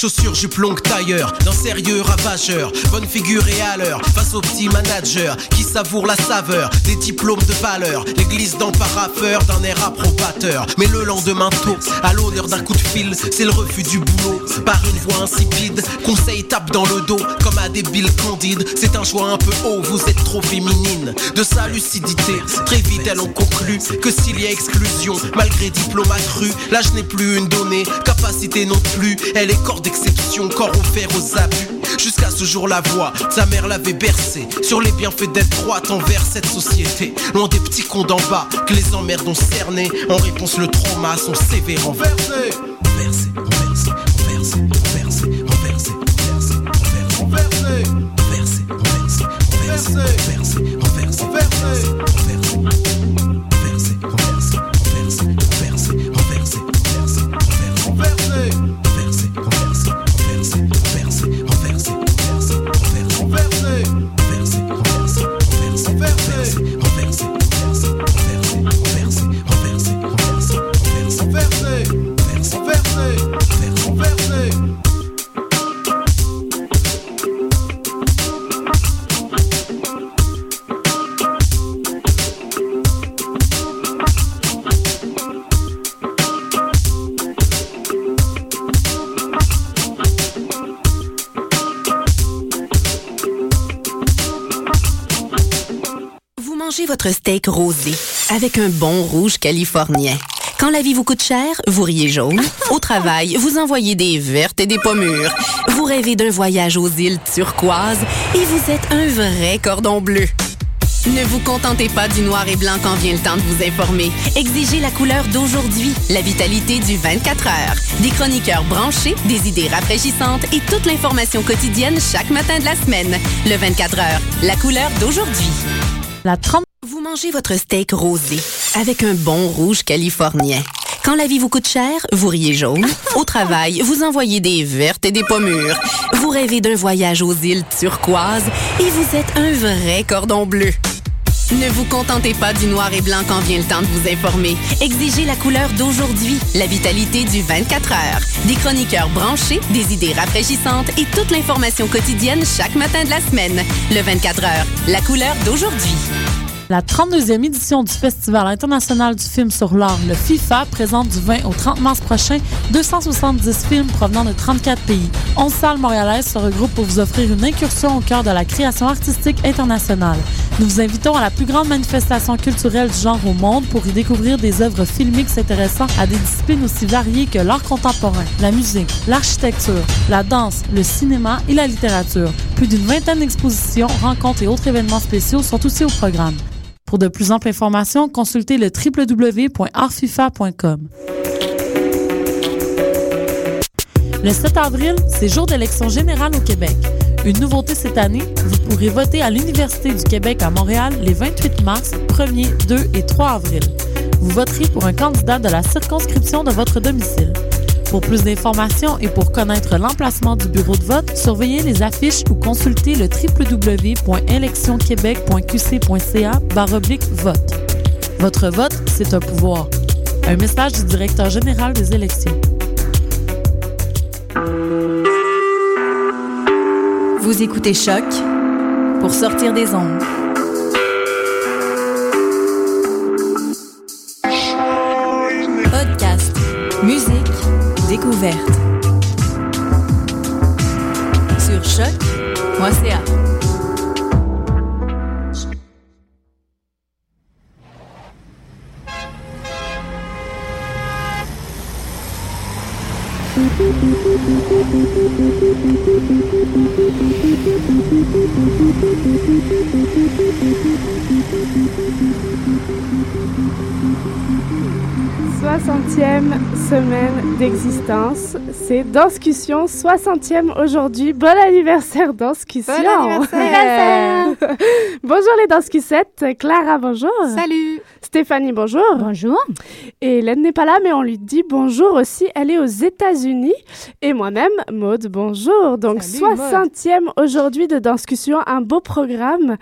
Chaussures, jupe longue, tailleur, d'un sérieux ravageur. Bonne figure et à l'heure, face aux petits managers qui savourent la saveur des diplômes de valeur. L'église dans paraffeur d'un air approbateur. Mais le lendemain tôt, à l'honneur d'un coup de fil, c'est le refus du boulot. Par une voix insipide, conseil tape dans le dos comme à des billes candides. C'est un choix un peu haut, vous êtes trop féminine. De sa lucidité, très vite elles ont conclu que s'il y a exclusion, malgré diplôme accru, l'âge n'est plus une donnée, capacité non plus. Elle est corps d'exception, corps offert aux abus. Jusqu'à ce jour, la voix, sa mère l'avait bercé sur les bienfaits d'être droite envers cette société. Loin des petits cons d'en bas que les emmerdes ont cerné. En réponse, le trauma, son sévère renversé. Renversé, renversé, renversé, renversé, renversé, renversé, renversé, renversé, renversé, renversé, renversé, renversé, renversé, votre steak rosé avec un bon rouge californien. Quand la vie vous coûte cher, vous riez jaune. Au travail, vous envoyez des vertes et des pommures. Vous rêvez d'un voyage aux îles turquoises et vous êtes un vrai cordon bleu. Ne vous contentez pas du noir et blanc quand vient le temps de vous informer. Exigez la couleur d'aujourd'hui, la vitalité du 24 heures. Des chroniqueurs branchés, des idées rafraîchissantes et toute l'information quotidienne chaque matin de la semaine. Le 24 heures, la couleur d'aujourd'hui. La 30 vous mangez votre steak rosé avec un bon rouge californien. Quand la vie vous coûte cher, vous riez jaune. Au travail, vous envoyez des vertes et des pommures. Vous rêvez d'un voyage aux îles turquoises et vous êtes un vrai cordon bleu. Ne vous contentez pas du noir et blanc quand vient le temps de vous informer. Exigez la couleur d'aujourd'hui, la vitalité du 24 heures. Des chroniqueurs branchés, des idées rafraîchissantes et toute l'information quotidienne chaque matin de la semaine. Le 24 heures, la couleur d'aujourd'hui. La 32e édition du Festival international du film sur l'art, le FIFA, présente du 20 au 30 mars prochain 270 films provenant de 34 pays. 11 salles montréalaises se regroupent pour vous offrir une incursion au cœur de la création artistique internationale. Nous vous invitons à la plus grande manifestation culturelle du genre au monde pour y découvrir des œuvres filmiques s'intéressant à des disciplines aussi variées que l'art contemporain, la musique, l'architecture, la danse, le cinéma et la littérature. Plus d'une vingtaine d'expositions, rencontres et autres événements spéciaux sont aussi au programme. Pour de plus amples informations, consultez le www.artfifa.com. Le 7 avril, c'est jour d'élection générale au Québec. Une nouveauté cette année, vous pourrez voter à l'Université du Québec à Montréal les 28 mars, 1er, 2 et 3 avril. Vous voterez pour un candidat de la circonscription de votre domicile. Pour plus d'informations et pour connaître l'emplacement du bureau de vote, surveillez les affiches ou consultez le www.électionquebec.qc.ca vote. Votre vote, c'est un pouvoir. Un message du directeur général des élections. Vous écoutez Choc pour sortir des ondes. Découverte. Sur choc.ca. Soixantième semaine d'existence, c'est Danscussion, 60e aujourd'hui. Bon anniversaire Danscussion! Bon anniversaire! bonjour les Danscussettes, Clara, bonjour! Salut! Stéphanie, bonjour! Bonjour! Et Hélène n'est pas là, mais on lui dit bonjour aussi, elle est aux États-Unis. Et moi-même, Maude, bonjour! Donc, 60e aujourd'hui de Danscussion, un beau programme.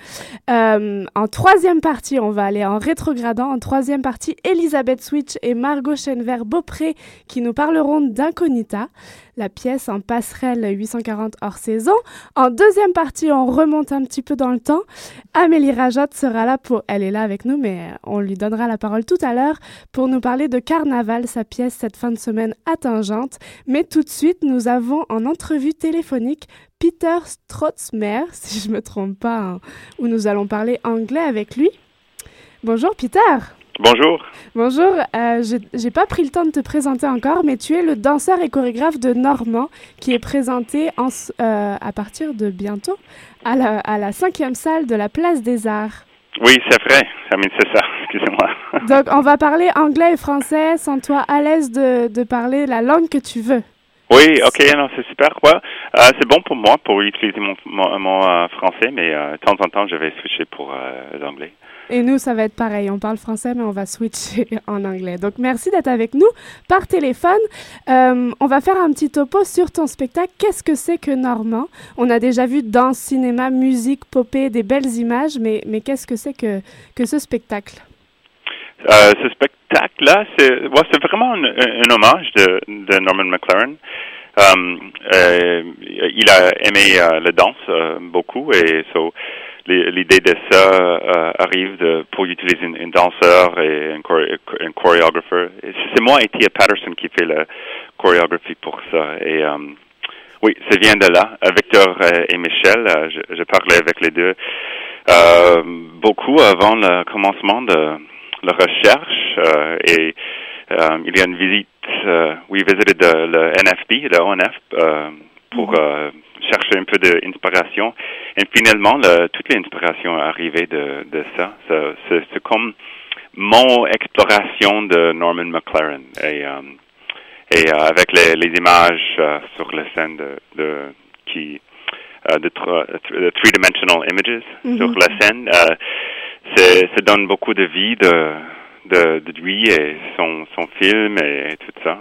Euh, en troisième partie, on va aller en rétrogradant. En troisième partie, Elisabeth Switch et Margot Chenvert-Beaupré qui nous parleront d'Incognita. La pièce en passerelle 840 hors saison. En deuxième partie, on remonte un petit peu dans le temps. Amélie Rajot sera là pour... Elle est là avec nous, mais on lui donnera la parole tout à l'heure pour nous parler de Carnaval, sa pièce cette fin de semaine à Tangente. Mais tout de suite, nous avons en entrevue téléphonique Peter Strotzmer, si je ne me trompe pas, hein, où nous allons parler anglais avec lui. Bonjour Peter. Bonjour. Bonjour, euh, j'ai pas pris le temps de te présenter encore, mais tu es le danseur et chorégraphe de Normand qui est présenté en, euh, à partir de bientôt à la, à la cinquième salle de la Place des Arts. Oui, c'est vrai. c'est ça. Excusez-moi. Donc, on va parler anglais et français. sans toi à l'aise de, de parler la langue que tu veux. Oui, ok, non, c'est super. Ouais. Euh, c'est bon pour moi pour utiliser mon, euh, français, mais euh, de temps en temps, je vais switcher pour l'anglais. Et nous, ça va être pareil. On parle français, mais on va switcher en anglais. Donc, merci d'être avec nous par téléphone. Euh, on va faire un petit topo sur ton spectacle. Qu'est-ce que c'est que Normand? On a déjà vu danse, cinéma, musique, popée, des belles images, mais, mais qu'est-ce que c'est que, que ce spectacle? Euh, Ce spectacle-là, c'est ouais, vraiment un, un, hommage de, de Norman McLaren. Um, euh, il a aimé euh, la danse euh, beaucoup et so, l'idée de ça euh, arrive de, pour utiliser un, danseur et un, chorégrapheur. C'est moi et Tia Patterson qui fait la chorégraphie pour ça. Et euh, oui, ça vient de là. Victor et Michel, je, je, parlais avec les deux beaucoup avant le commencement de la recherche et il y a une visite. we visited le NFB, le ONF, pour mm-hmm chercher un peu d'inspiration. Et finalement, le, toute l'inspiration est arrivée de, de ça. C'est comme mon exploration de Norman McLaren. Et, euh, et euh, avec les, les images euh, sur la scène de, de qui de, three-dimensional images mm-hmm. sur la scène, ça donne beaucoup de vie de, de, de lui et son, son film et tout ça.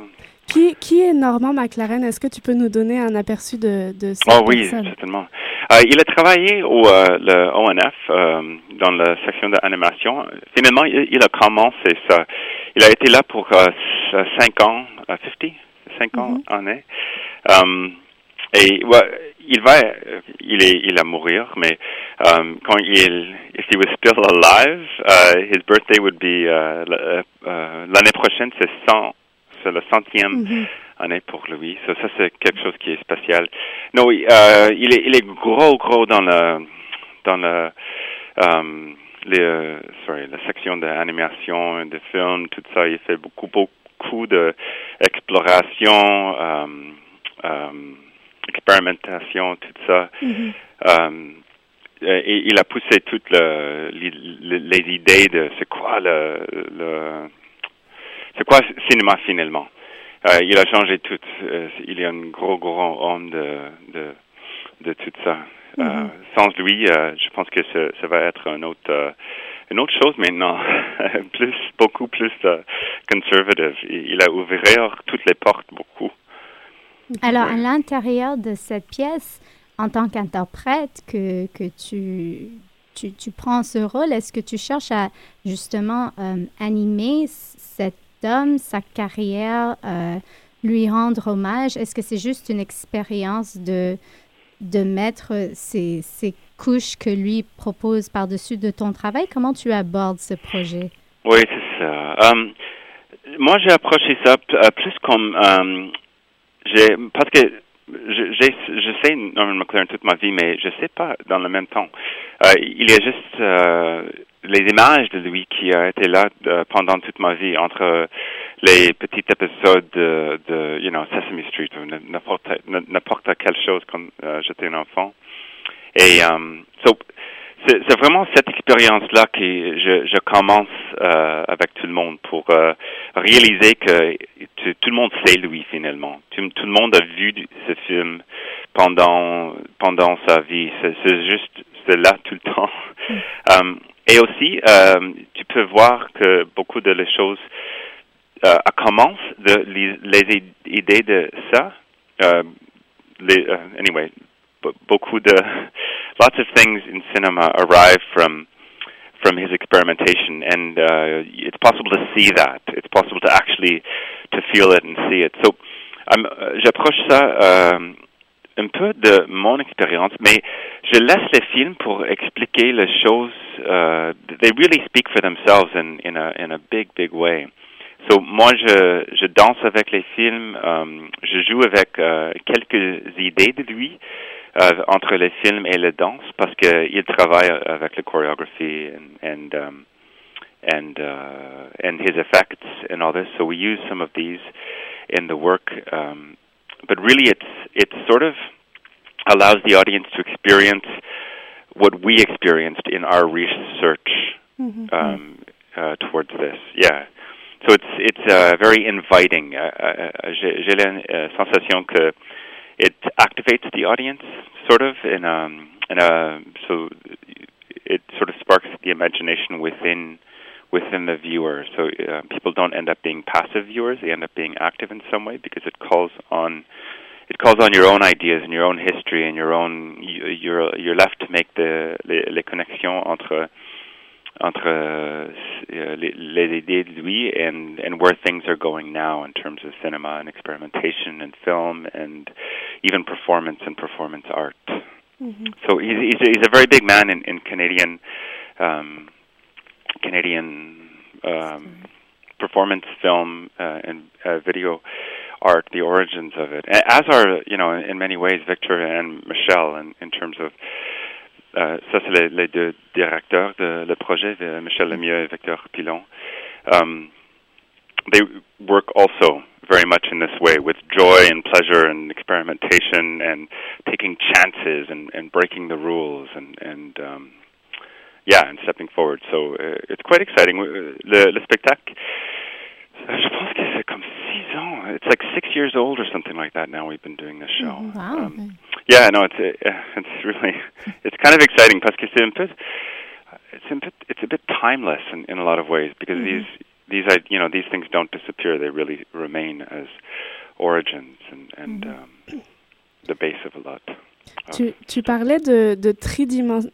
Qui, qui est Normand McLaren? Est-ce que tu peux nous donner un aperçu de, de cette oh, oui, certainement. Euh, il a travaillé au euh, le ONF euh, dans la section d'animation. Finalement, il, a commencé ça. Il a été là pour euh, cinq ans, 50, cinq ans en mm -hmm. et ouais, il va, il est, il a mourir, mais um, quand il, if he was still alive, uh, his birthday would be l'année prochaine, c'est 100 c'est la centième mm-hmm. année pour lui. Ça, ça c'est quelque chose qui est spécial. Non, euh, il est, il est gros, gros dans le, dans le, um, les, euh, sorry, la section d'animation, de films, tout ça. Il fait beaucoup, beaucoup de exploration, um, um, expérimentation, tout ça. Mm-hmm. Um, et il a poussé toutes le, les, les, idées de c'est quoi le, le c'est quoi le cinéma finalement euh, Il a changé tout. Euh, il a un gros, gros homme de, de, de tout ça. Euh, mm-hmm. sans lui, je pense que ça, va être un autre, une autre chose maintenant, plus, beaucoup plus conservative. Il a ouvert toutes les portes beaucoup. Alors, à l'intérieur de cette pièce, en tant qu'interprète, que, que tu, tu, tu, prends ce rôle, est-ce que tu cherches à justement animer cette d'homme, sa carrière, euh, lui rendre hommage? Est-ce que c'est juste une expérience de, de mettre ces, ces couches que lui propose par-dessus de ton travail? Comment tu abordes ce projet? Oui, c'est ça. Um, moi, j'ai approché ça euh, plus comme... Um, j'ai parce que je, je sais Norman McLaren toute ma vie, mais je sais pas dans le même temps. Euh, il y a juste euh, les images de lui qui a été là euh, pendant toute ma vie, entre les petits épisodes de, de you know, Sesame Street ou n'importe n'importe quelle chose quand euh, j'étais un enfant. Et um, so, c'est vraiment cette expérience-là que je, je commence euh, avec tout le monde pour euh, réaliser que tout le monde sait lui finalement. Tout, tout, le monde a vu ce film pendant pendant sa vie. C'est juste c'est là tout le temps. um, et aussi, euh, tu peux voir que beaucoup de les choses euh, commencent de les, les, idées de ça. Les, uh, anyway, beaucoup de lots of things in cinema arrive from from his experimentation, and uh, it's possible to see that. It's possible to actually to feel it and see it. So j'approche ça un peu de mon expérience, mais je laisse les films pour expliquer les choses. Uh, they really speak for themselves in, in, a, in a big, big way. So, moi, je, je danse avec les films, um, je joue avec uh, quelques idées de lui entre les films et la danse parce qu'il travaille avec la chorégraphie and, and, um, and, uh, and his effects and all this. So we use some of these in the work. Um, but really it's it sort of allows the audience to experience what we experienced in our research mm-hmm. um, uh, towards this. Yeah. So it's it's uh, very inviting. Uh, uh, uh j'ai la uh, sensation que it activates the audience, sort of, in um, in a so it sort of sparks the imagination within within the viewer. So uh, people don't end up being passive viewers; they end up being active in some way because it calls on it calls on your own ideas and your own history and your own. You're you're left to make the les, les connexions entre entre uh, les, les idées de lui and and where things are going now in terms of cinema and experimentation and film and even performance and performance art. Mm-hmm. So he's he's a, he's a very big man in in Canadian um, Canadian um, performance film uh, and uh, video art, the origins of it, as are you know in many ways Victor and Michelle in, in terms of uh, ça c'est les, les, deux directeurs de le projet, Michel Lemieux et Victor Pilon. Um, they work also very much in this way with joy and pleasure and experimentation and taking chances and, and breaking the rules and, and um, yeah, and stepping forward. So uh, it's quite exciting. Uh, le, le spectacle, je pense que c'est comme ans. It's like six years old or something like that. Now we've been doing this show. Mm, wow. Um, yeah, no, it's uh, it's really it's kind of exciting parce que c'est un peu it's a bit it's a bit timeless in, in a lot of ways because mm-hmm. these these you know these things don't disappear. They really remain as origins and and mm-hmm. um, the base of a lot. Tu, tu parlais de, de tridimension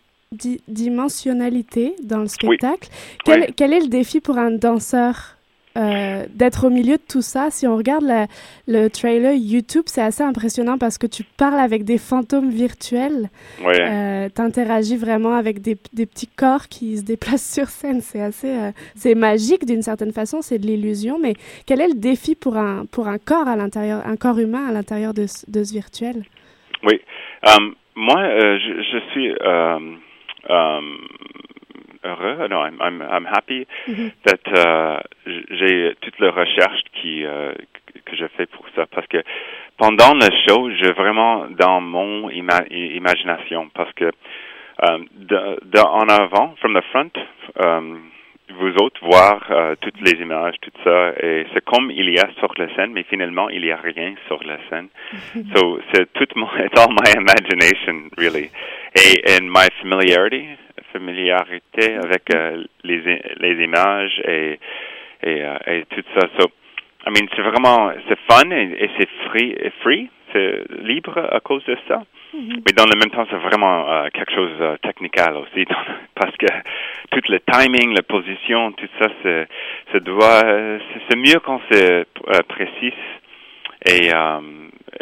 dimensionnalité dans le spectacle. Quel, quel, est le défi pour un danseur euh, d'être au milieu de tout ça? Si on regarde le trailer YouTube, c'est assez impressionnant parce que tu parles avec des fantômes virtuels. Euh, tu interagis vraiment avec des, des, petits corps qui se déplacent sur scène. C'est assez euh, c'est magique d'une certaine façon, c'est de l'illusion. Mais quel est le défi pour un, pour un corps à l'intérieur, un corps humain à l'intérieur de, de, ce virtuel? Oui. Um, moi, je, je, suis um, heureux. No, I'm I'm I'm happy mm-hmm. that uh, j'ai toute la recherche qui uh, que je fais pour ça parce que pendant le show, je vraiment dans mon ima imagination parce que um, de, de, en avant, from the front, um, vous autres voir uh, toutes les images, tout ça, et c'est comme il y a sur la scène, mais finalement il y a rien sur la scène. Mm-hmm. so c'est tout mon, it's all my imagination really, et and my familiarity, familiarité avec uh, les les images et et, uh, et tout ça. So, I mean, c'est vraiment c'est fun et, et c'est free, free, c'est libre à cause de ça. Mm-hmm. Mais dans le même temps, c'est vraiment euh, quelque chose de euh, technical aussi, parce que tout le timing, la position, tout ça, c'est, ça doit, c'est mieux quand c'est euh, précis. Et,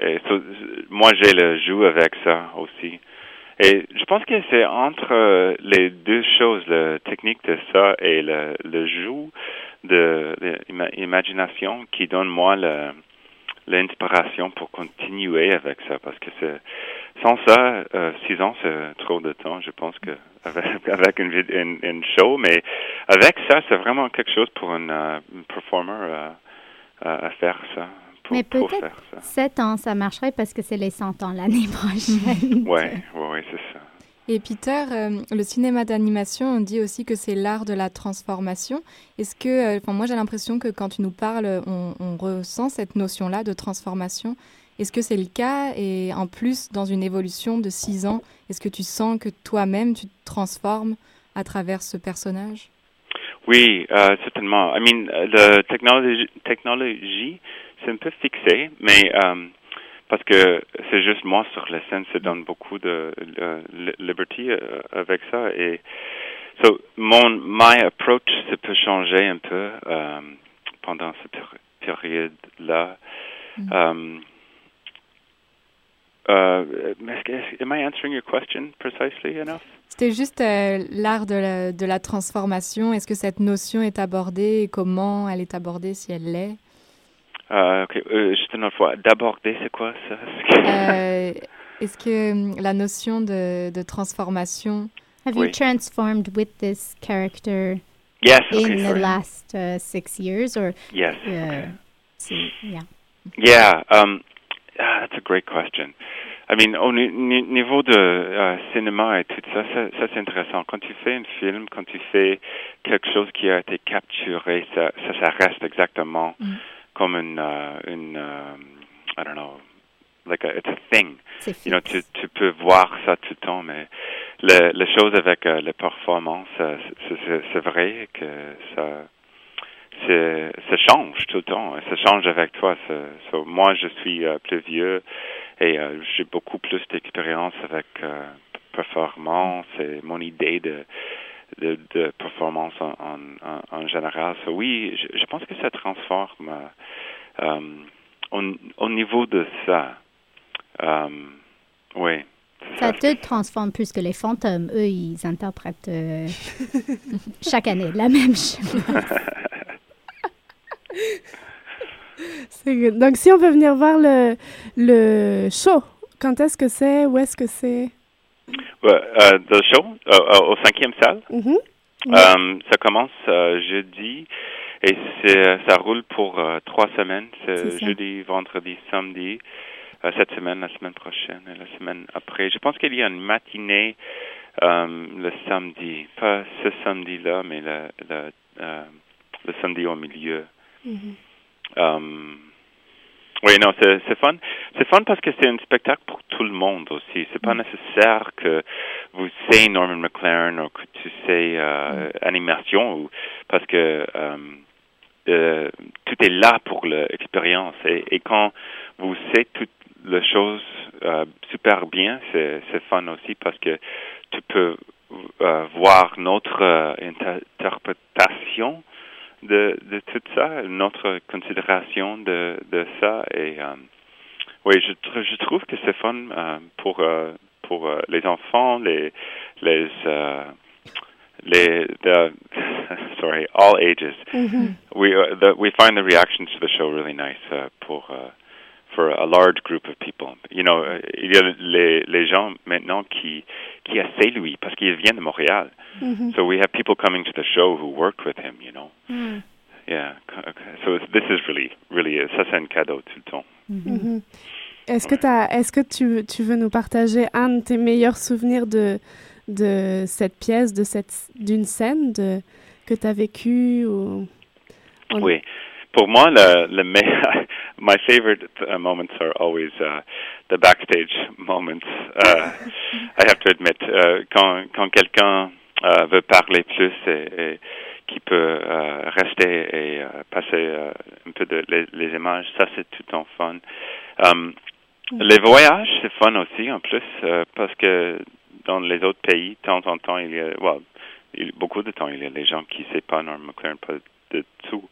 et moi, j'ai le joue avec ça aussi. Et je pense que c'est entre les deux choses, la technique de ça et le, le joue de, l'imagination qui donne moi l'inspiration pour continuer avec ça. Parce que sans ça euh, six ans c'est trop de temps je pense que avec, une, show. Mais avec ça c'est vraiment quelque chose pour un uh, performer à faire ça mais peut-être 7 ans ça marcherait parce que c'est les 100 ans l'année prochaine ouais ouais, ouais c'est ça et Peter, euh, le cinéma d'animation, on dit aussi que c'est l'art de la transformation. Est-ce que, euh, enfin, moi j'ai l'impression que quand tu nous parles, on, on ressent cette notion-là de transformation. Est-ce que c'est le cas? Et en plus, dans une évolution de six ans, est-ce que tu sens que toi-même, tu te transformes à travers ce personnage? Oui, euh, certainement. I mean, la technologie, technologie c'est un peu fixé, mais parce que c'est juste moi sur la scène, ça donne beaucoup de liberté euh, avec ça. Et so, mon my approach, ça peut changer un peu euh, pendant cette période-là. Mm. Uh, am I answering your question precisely enough? C'était juste euh, l'art de la, de la transformation. Est-ce que cette notion est abordée et comment elle est abordée si elle l'est? Uh, ok, euh, juste une autre fois. D'aborder, c'est quoi ça? euh, Est-ce que hum, la notion de, de transformation. Have oui. you transformed with this character yes, in okay, the last uh, six years? Or, yes. Uh, see, yeah. Yeah, um, ah, that's a great question. I mean, au niveau de uh, cinéma et tout ça, ça, ça c'est intéressant. Quand tu fais un film, quand tu fais quelque chose qui a été capturé, ça, ça, ça reste exactement mm. Comme une, uh, une um, I don't know, like a, it's a thing. You know, tu, tu peux voir ça tout le temps, mais le, les choses avec uh, les performances, c'est vrai que ça ça change tout le temps. Ça change avec toi. Moi, je suis uh, plus vieux et j'ai beaucoup plus d'expérience avec performance et mon idée de, de, de performance en, en, en, général. So, oui, je, je, pense que ça transforme um, au, au, niveau de ça. Um, oui. Ça te transforme plus que les fantômes. Eux, ils interprètent euh, chaque année la même chose. Donc, si on veut venir voir le, le show, quand est-ce que c'est? Où est-ce que c'est? Ouais, euh, le show, euh, au cinquième salle. Mm -hmm. euh, ça commence euh, jeudi et ça roule pour euh, trois semaines. C'est jeudi, vendredi, samedi. Euh, cette semaine, la semaine prochaine et la semaine après. Je pense qu'il y a une matinée le samedi. Pas ce samedi-là, mais le, le, le samedi au milieu. Mm -hmm. um, oui, non, c'est fun. C'est fun parce que c'est un spectacle pour tout le monde aussi. C'est pas nécessaire que vous sayez Norman McLaren ou que tu sais euh, animation, ou, parce que um, euh, tout est là pour l'expérience. Et, et, quand vous savez toutes les choses euh, super bien, c'est fun aussi parce que tu peux euh, voir notre interprétation de, de tout ça, notre considération de, de ça. Et euh, oui, je, je trouve que c'est fun euh, pour, euh, pour les enfants, les, les, les the, sorry, all ages. Mm -hmm. We, the, we find the reactions to the show really nice pour for a large group of people. You know, il y a les, les gens maintenant qui, qui essaient lui parce qu'il vient de Montréal. Mm -hmm. So we have people coming to the show who worked with him, you know. Mm. Yeah. So this is really, really, ça c'est un cadeau tout le temps. Mm -hmm. Est-ce que, est que tu, tu veux nous partager un de tes meilleurs souvenirs de, de cette pièce, de cette, d'une scène de, que tu as vécue ou... Oui. Pour moi, le, le meilleur, my favorite uh, moments are always uh, the backstage moments. Uh, I have to admit, uh, quand, quand quelqu'un uh, veut parler plus et, et qui peut uh, rester et passer un peu de les, les images, ça c'est tout en fun. Um, les voyages, c'est fun aussi en plus parce que dans les autres pays, de temps en temps, il y a, well, beaucoup de temps, il y a des gens qui ne savent pas McLaren, pas de tout.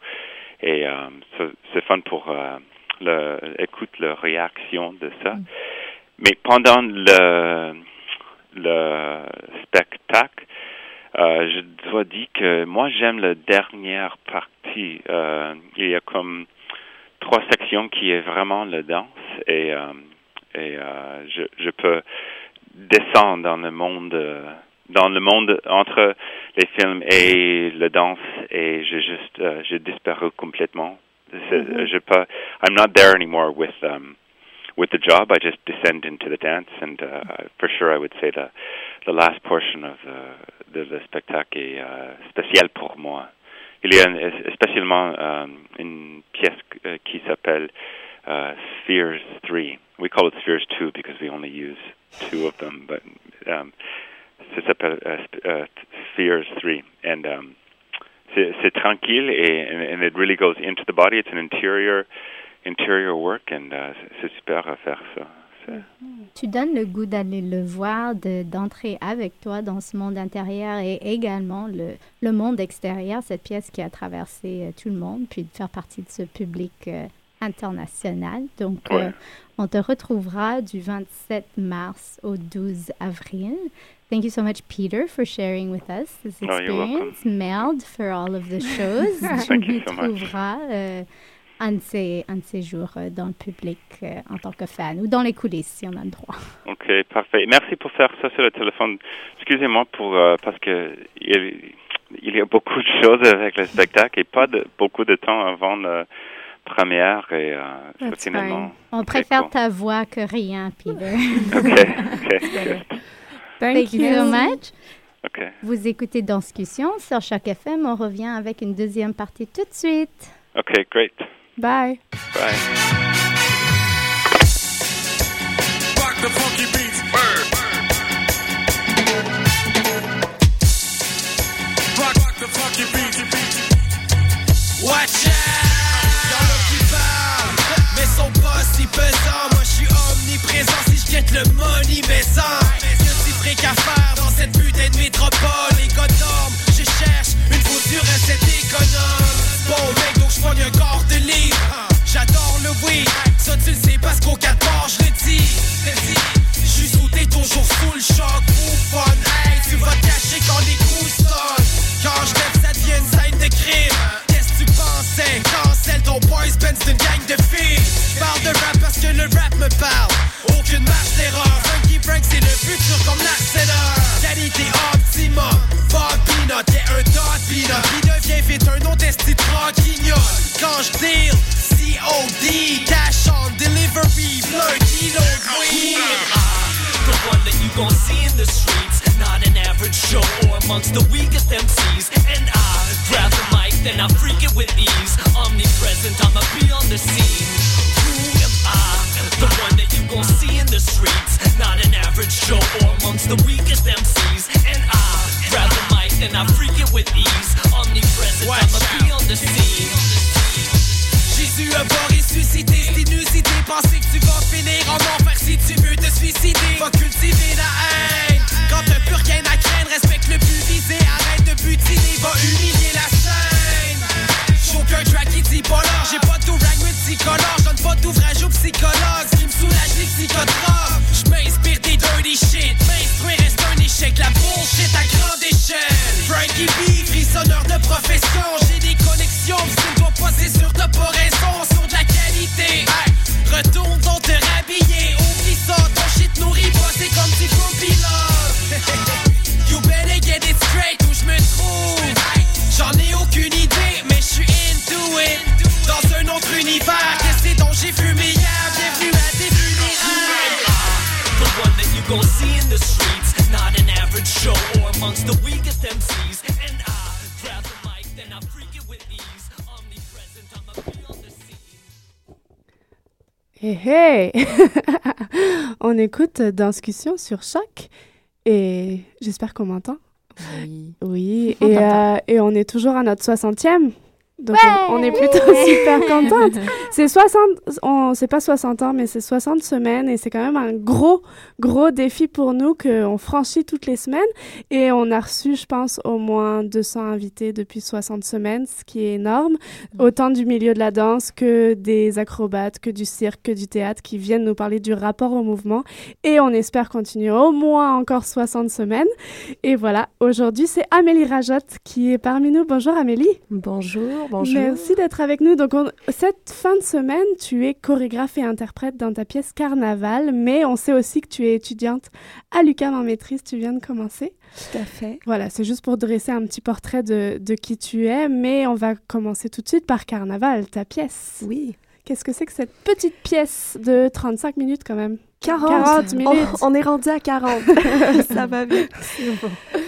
Et euh, c'est fun pour euh, le, écoute la réaction de ça. Mm. Mais pendant le, le spectacle, euh, je dois dire que moi j'aime la dernière partie. Euh, il y a comme trois sections qui est vraiment la danse et, euh, et euh, je, je peux descendre dans le monde dans le monde entre les films et la danse et j'ai juste uh, j'ai disparu complètement. Mm-hmm. Je pas I'm not there anymore with um with the job. I just descend into the dance and uh, for sure I would say the the last portion of the de le spectacle est uh, spécial pour moi. Il y a spécialement um, une pièce uh, qui s'appelle uh, Spheres 3. We call it Spheres 2 because we only use two of them, but um, ça s'appelle uh, uh, Spheres 3. And um, c'est tranquille et and it really goes into the body. It's an interior interior work and uh, c'est super à faire ça. Tu donnes le goût d'aller le voir, d'entrer avec toi dans ce monde intérieur et également le, le monde extérieur, cette pièce qui a traversé euh, tout le monde, puis de faire partie de ce public euh, international. Donc, euh, on te retrouvera du 27 mars au 12 avril. Thank you so much, Peter, for sharing with us this Oh, experience. Meld for all of the shows. Thank you so much. euh, un, de ces, un de ces jours euh, dans le public euh, en tant que fan ou dans les coulisses si on a le droit. OK, parfait. Merci pour faire ça sur le téléphone. Excusez-moi pour parce que il, il y a beaucoup de choses avec le spectacle et pas de, beaucoup de temps avant la première et euh, finalement. On préfère cool. ta voix que rien, Peter. OK, OK, good. Thank you so much. OK. Vous écoutez Danscussion sur Choc FM. On revient avec une deuxième partie tout de suite. OK, great. Bye. Bye. Rock the funky beats. On écoute Danscussion sur Choc et j'espère qu'on m'entend. Oui. Oui, On et, euh, et on est toujours à notre 60e. Donc Ouais! on, on est plutôt super contente. C'est 60, on, c'est pas 60 ans, mais c'est 60 semaines et c'est quand même un gros, gros défi pour nous qu'on franchit toutes les semaines. Et on a reçu, je pense, au moins 200 invités depuis 60 semaines, ce qui est énorme. Autant du milieu de la danse que des acrobates, que du cirque, que du théâtre qui viennent nous parler du rapport au mouvement. Et on espère continuer au moins encore 60 semaines. Et voilà, aujourd'hui, c'est Amélie Rajotte qui est parmi nous. Bonjour Amélie. Bonjour, bonjour. Merci d'être avec nous. Donc, on- cette fin de semaine, tu es chorégraphe et interprète dans ta pièce Carnaval, mais on sait aussi que tu es étudiante à l'UQAM en maîtrise. Tu viens de commencer. Tout à fait. Voilà, c'est juste pour dresser un petit portrait de, de qui tu es, mais on va commencer tout de suite par Carnaval, ta pièce. Oui. Qu'est-ce que c'est que cette petite pièce de 35 minutes quand même? 40, 40 minutes. On, on est rendu à 40. Ça va bien.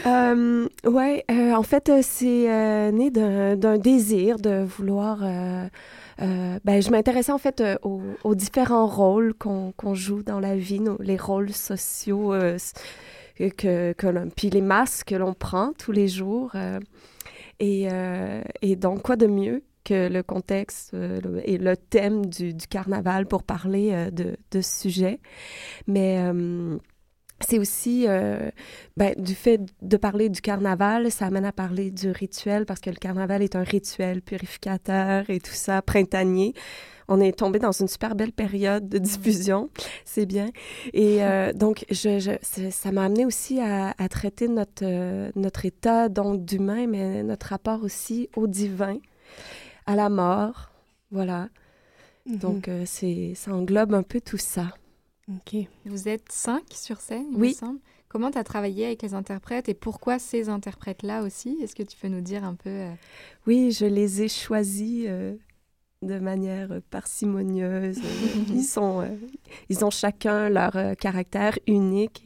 Euh, ouais, euh, en fait, euh, c'est euh, né d'un désir de vouloir. euh, euh, ben, je m'intéressais en fait aux, aux différents rôles qu'on qu'on joue dans la vie, nos- les rôles sociaux, euh, que, que l'on- puis les masques que l'on prend tous les jours. euh, et, euh, et donc, quoi de mieux que le contexte euh, et le thème du, du carnaval pour parler euh, de, de ce sujet. Mais euh, c'est aussi euh, ben, du fait de parler du carnaval, ça amène à parler du rituel parce que le carnaval est un rituel purificateur et tout ça, printanier. On est tombé dans une super belle période de diffusion, c'est bien. Et euh, donc, je, je, ça m'a amené aussi à, à traiter notre, euh, notre état donc d'humain, mais notre rapport aussi au divin, à la mort, voilà. Mm -hmm. Donc, c'est ça englobe un peu tout ça. Ok. Vous êtes cinq sur scène, il oui. me semble. Comment tu as travaillé avec les interprètes et pourquoi ces interprètes-là aussi? Est-ce que tu peux nous dire un peu euh... Oui, je les ai choisis euh, de manière parcimonieuse. ils, sont, euh, ils ont chacun leur euh, caractère unique.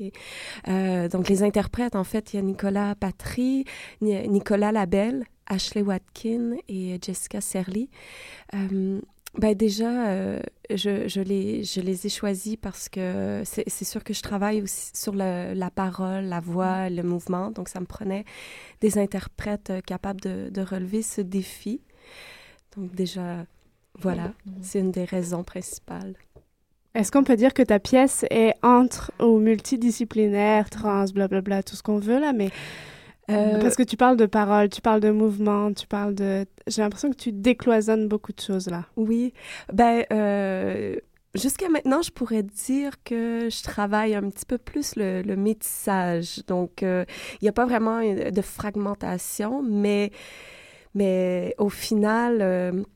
Et, donc, les interprètes, en fait, il y a Nicolas Patry, Nicolas Labelle, Ashley Watkin et Jessica Serly. Ben déjà, euh, je, je, les, je les ai choisis parce que c'est sûr que je travaille aussi sur le, la parole, la voix, le mouvement. Donc, ça me prenait des interprètes capables de, de relever ce défi. Donc, déjà, voilà, c'est une des raisons principales. Est-ce qu'on peut dire que ta pièce est entre ou multidisciplinaire, trans, blablabla, tout ce qu'on veut là, mais euh, Parce que tu parles de parole, tu parles de mouvement, tu parles de... J'ai l'impression que tu décloisonnes beaucoup de choses là. Oui. Ben, euh, jusqu'à maintenant, je pourrais dire que je travaille un petit peu plus le, le métissage. Donc, il euh, n'y a pas vraiment de fragmentation, mais, mais au final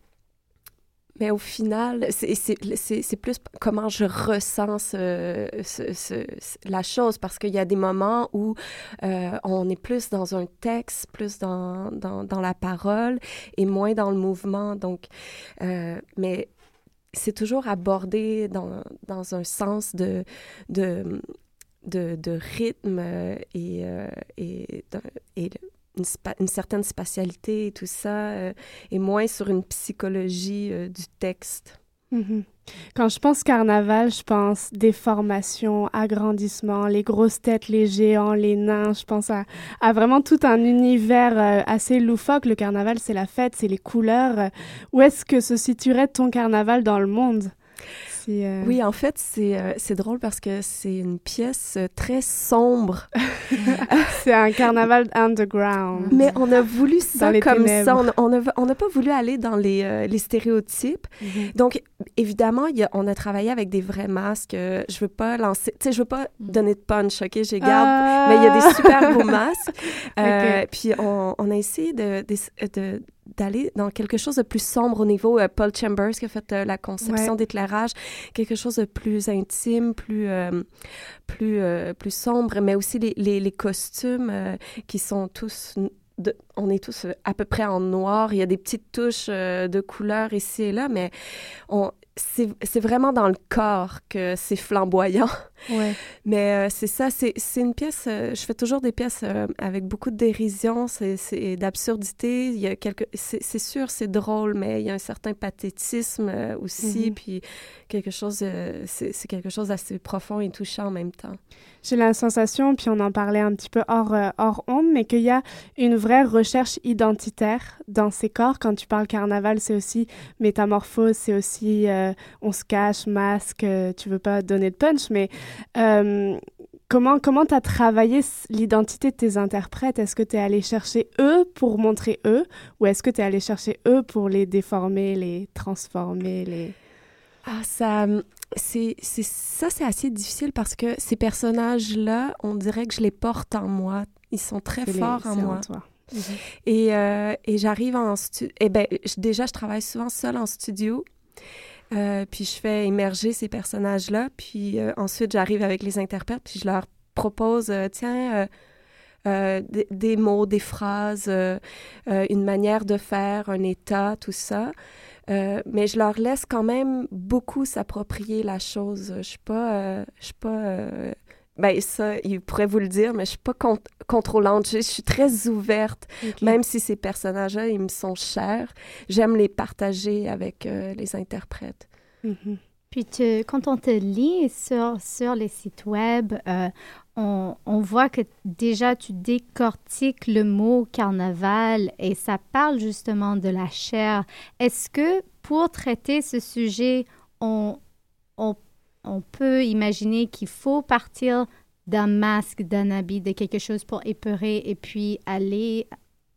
mais au final, c'est plus comment je ressens ce, ce, la chose, parce qu'il y a des moments où euh, on est plus dans un texte, plus dans, dans, dans, la parole et moins dans le mouvement. Donc, euh, mais c'est toujours abordé dans, dans un sens de, de, de, de rythme et, euh, et une, certaine spatialité et tout ça, euh, et moins sur une psychologie euh, du texte. Mm -hmm. Quand je pense carnaval, je pense déformation, agrandissement, les grosses têtes, les géants, les nains. Je pense à, à vraiment tout un univers euh, assez loufoque. Le carnaval, c'est la fête, c'est les couleurs. Où est-ce que se situerait ton carnaval dans le monde? Euh... Oui, en fait, c'est euh, drôle parce que c'est une pièce euh, très sombre. c'est un carnaval underground. Mais on a voulu ça comme ténèbres. ça. On n'a on a pas voulu aller dans les, euh, les stéréotypes. Mm -hmm. Donc, évidemment, y a, on a travaillé avec des vrais masques. je veux pas lancer... Tu sais, je veux pas mm -hmm. donner de punch, OK? J'ai garde. Ah! Mais il y a des super beaux masques. okay. Puis, on, on, a essayé de, de, de d'aller dans quelque chose de plus sombre au niveau euh, Paul Chambers qui a fait euh, la conception ouais. d'éclairage, quelque chose de plus intime, plus euh, plus plus sombre, mais aussi les, les, les costumes qui sont tous de, on est tous à peu près en noir. Il y a des petites touches de couleurs ici et là, mais on, c'est vraiment dans le corps que c'est flamboyant. Ouais. Mais euh, c'est ça, c'est une pièce, euh, je fais toujours des pièces euh, avec beaucoup de dérision et d'absurdité. Il y a quelque, c'est sûr, c'est drôle, mais il y a un certain pathétisme aussi, mm -hmm. puis quelque chose, c'est quelque chose d'assez profond et touchant en même temps. J'ai la sensation, puis on en parlait un petit peu hors, hors onde, mais qu'il y a une vraie recherche identitaire dans ces corps. Quand tu parles carnaval, c'est aussi métamorphose, c'est aussi euh, on se cache, masque, euh, tu veux pas donner de punch, mais euh, comment comment tu as travaillé l'identité de tes interprètes? Est-ce que tu es allé chercher eux pour montrer eux ou est-ce que tu es allé chercher eux pour les déformer, les transformer, les Ah ça c'est ça c'est assez difficile parce que ces personnages là, on dirait que je les porte en moi. Ils sont très forts les, en moi. En toi. Mm -hmm. Et, euh, et j'arrive en studio. Eh ben, déjà, je travaille souvent seule en studio. Euh, puis je fais émerger ces personnages-là. Puis euh, ensuite, j'arrive avec les interprètes, puis je leur propose, tiens, des, des, mots, des phrases, une manière de faire, un état, tout ça. Mais je leur laisse quand même beaucoup s'approprier la chose. Je suis pas, je suis pas ben ça, il pourrait vous le dire, mais je suis pas con contrôlante. Je, je, suis très ouverte, okay. même si ces personnages-là, ils me sont chers. J'aime les partager avec euh, les interprètes. Mm -hmm. Puis tu, quand on te lit sur, sur les sites web, euh, on, voit que déjà tu décortiques le mot carnaval et ça parle justement de la chair. Est-ce que pour traiter ce sujet, on, on on peut imaginer qu'il faut partir d'un masque, d'un habit, de quelque chose pour éperer et puis aller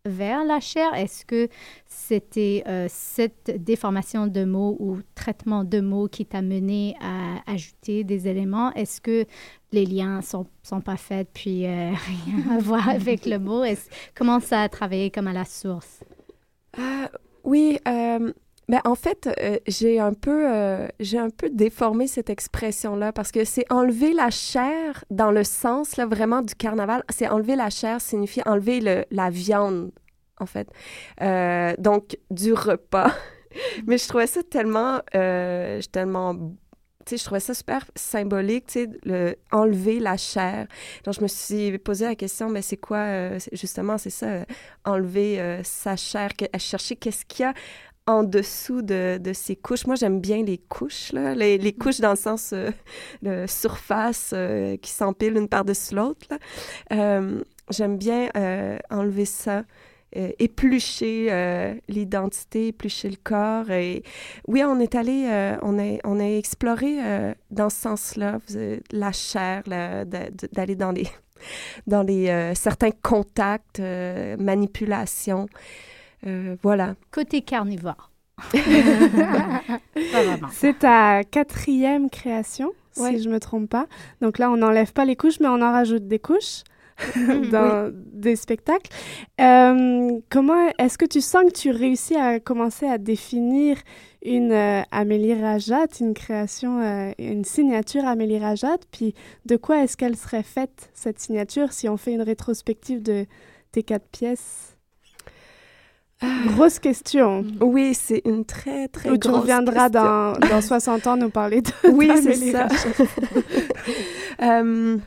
vers la chair? Est-ce que c'était euh, cette déformation de mots ou traitement de mots qui t'a mené à ajouter des éléments? Est-ce que les liens sont, sont pas faits puis euh, rien à voir avec le mot? Comment ça a travaillé comme à la source? Euh, oui, ben, en fait, j'ai un peu j'ai un peu déformé cette expression là parce que c'est enlever la chair dans le sens là vraiment du carnaval, c'est enlever la chair signifie enlever le, la viande en fait. donc du repas. Mais je trouvais ça tellement tellement tu sais, je trouvais ça super symbolique, tu sais, le, enlever la chair. Donc, je me suis posé la question, mais c'est quoi, justement, c'est ça, enlever sa chair, chercher qu'est-ce qu'il y a en dessous de, de ces couches. Moi, j'aime bien les couches, là, les, les couches dans le sens euh, de surface euh, qui s'empilent une par-dessus l'autre. Euh, j'aime bien enlever ça. éplucher l'identité, éplucher le corps. Et oui, on est allé, on, a, on a exploré dans ce sens-là, la chair, d'aller dans les, dans les certains contacts, manipulations. Euh, voilà. Côté carnivore. C'est ta quatrième création, si je me trompe pas. Donc là, on n'enlève pas les couches, mais on en rajoute des couches dans des spectacles. Euh, comment est-ce que tu sens que tu réussis à commencer à définir une euh, Amélie Rajat, une création, une signature Amélie Rajat? Puis de quoi est-ce qu'elle serait faite cette signature si on fait une rétrospective de tes quatre pièces? Grosse question. Oui, c'est une très, très Où grosse tu reviendras dans, dans 60 ans nous parler de Oui, c'est ça. euh,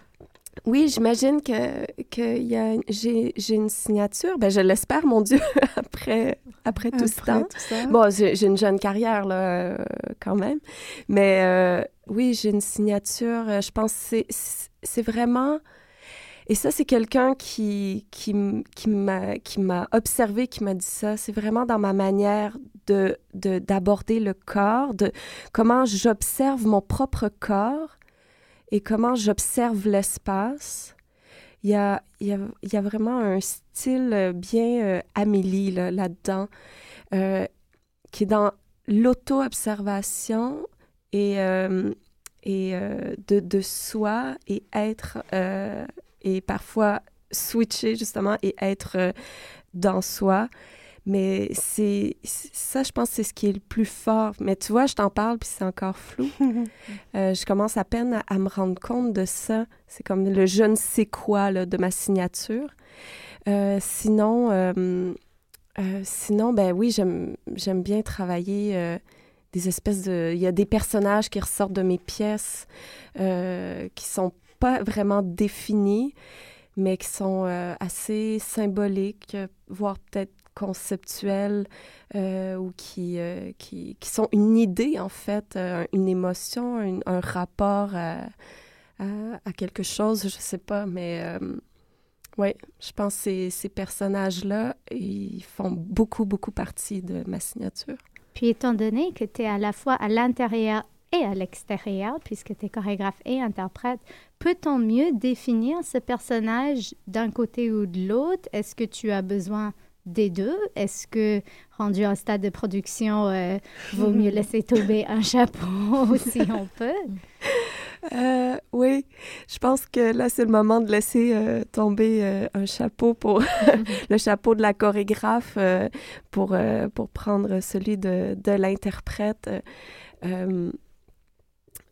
oui, j'imagine que, que y a, j'ai, j'ai une signature. Ben, je l'espère, mon Dieu, après, après, tout ce temps. Bon, j'ai, j'ai une jeune carrière, là, euh, quand même. Mais euh, oui, j'ai une signature. Je pense que c'est, c'est vraiment et ça, c'est quelqu'un qui, qui, qui m'a, observé, qui m'a dit ça. C'est vraiment dans ma manière de, de, d'aborder le corps, de comment j'observe mon propre corps et comment j'observe l'espace. Il y a, il y a, il y a vraiment un style bien euh, Amélie là, là-dedans, euh, qui est dans l'auto-observation et, euh, et de, de soi et être et parfois switcher justement et être euh, dans soi. Mais c'est ça, je pense, c'est ce qui est le plus fort. Mais tu vois, je t'en parle, puis c'est encore flou. euh, je commence à peine à, me rendre compte de ça. C'est comme le je ne sais quoi là, de ma signature. Euh, sinon, euh, sinon, ben oui, j'aime bien travailler des espèces de... Il y a des personnages qui ressortent de mes pièces qui sont pas vraiment définis, mais qui sont euh, assez symboliques, voire peut-être conceptuels, euh, ou qui, euh, qui, qui, sont une idée, en fait, une émotion, un rapport à, quelque chose, je sais pas, mais oui, je pense que ces, ces personnages-là, ils font beaucoup, beaucoup partie de ma signature. Puis étant donné que tu es à la fois à l'intérieur et à l'extérieur, puisque tu es chorégraphe et interprète, peut-on mieux définir ce personnage d'un côté ou de l'autre? Est-ce que tu as besoin des deux? Est-ce que, rendu en stade de production, euh, vaut mieux laisser tomber un chapeau si on peut? Euh, oui, je pense que là, c'est le moment de laisser euh, tomber euh, un chapeau pour le chapeau de la chorégraphe pour, pour prendre celui de, de l'interprète.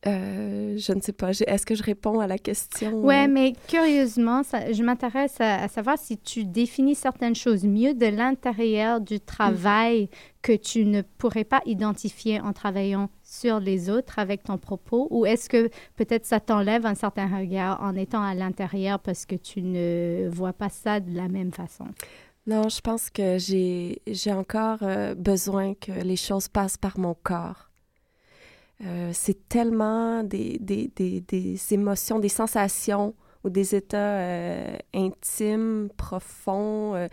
Euh, je ne sais pas. Est-ce que je réponds à la question? Oui, mais curieusement, ça, je m'intéresse à, savoir si tu définis certaines choses mieux de l'intérieur du travail que tu ne pourrais pas identifier en travaillant sur les autres avec ton propos, ou est-ce que peut-être ça t'enlève un certain regard en étant à l'intérieur parce que tu ne vois pas ça de la même façon? Non, je pense que j'ai encore euh, besoin que les choses passent par mon corps. Euh, c'est tellement des, des, des, des, émotions, des sensations ou des états euh, intimes, profonds, euh,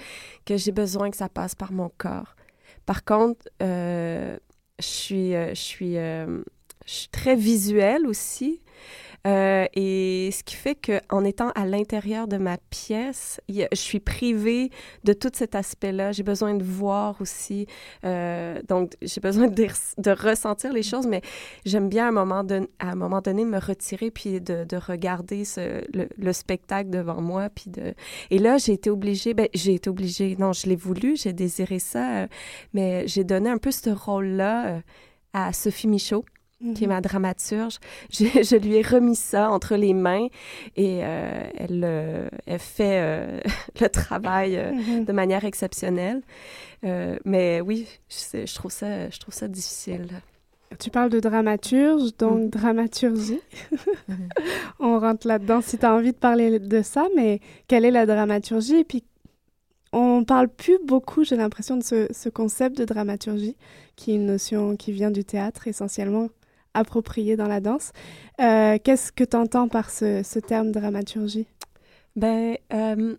que j'ai besoin que ça passe par mon corps. Par contre, je je, suis, je suis très visuelle aussi. Euh, et ce qui fait qu'en étant à l'intérieur de ma pièce, je suis privée de tout cet aspect-là. J'ai besoin de voir aussi. Euh, donc, j'ai besoin de, de, ressentir les choses, mais j'aime bien à un, moment moment donné me retirer puis de, de regarder le, spectacle devant moi. Puis de... Et là, j'ai été obligée, ben, j'ai été obligée, non, je l'ai voulu, j'ai désiré ça, euh, mais j'ai donné un peu ce rôle-là à Sophie Michaud qui est mhm. ma dramaturge. Je, je, lui ai remis ça entre les mains et euh, elle, euh, elle, fait euh, le travail mhm. de manière exceptionnelle. mais oui, je, je, trouve ça, je trouve ça difficile. Tu parles de dramaturge, donc mhm. dramaturgie. On rentre là-dedans si tu as envie de parler de ça, mais quelle est la dramaturgie? Et puis on parle plus beaucoup, j'ai l'impression, de ce, ce, concept de dramaturgie, qui est une notion qui vient du théâtre essentiellement, approprié dans la danse. Euh, qu'est-ce que tu entends par ce, terme dramaturgie? Ben, euh,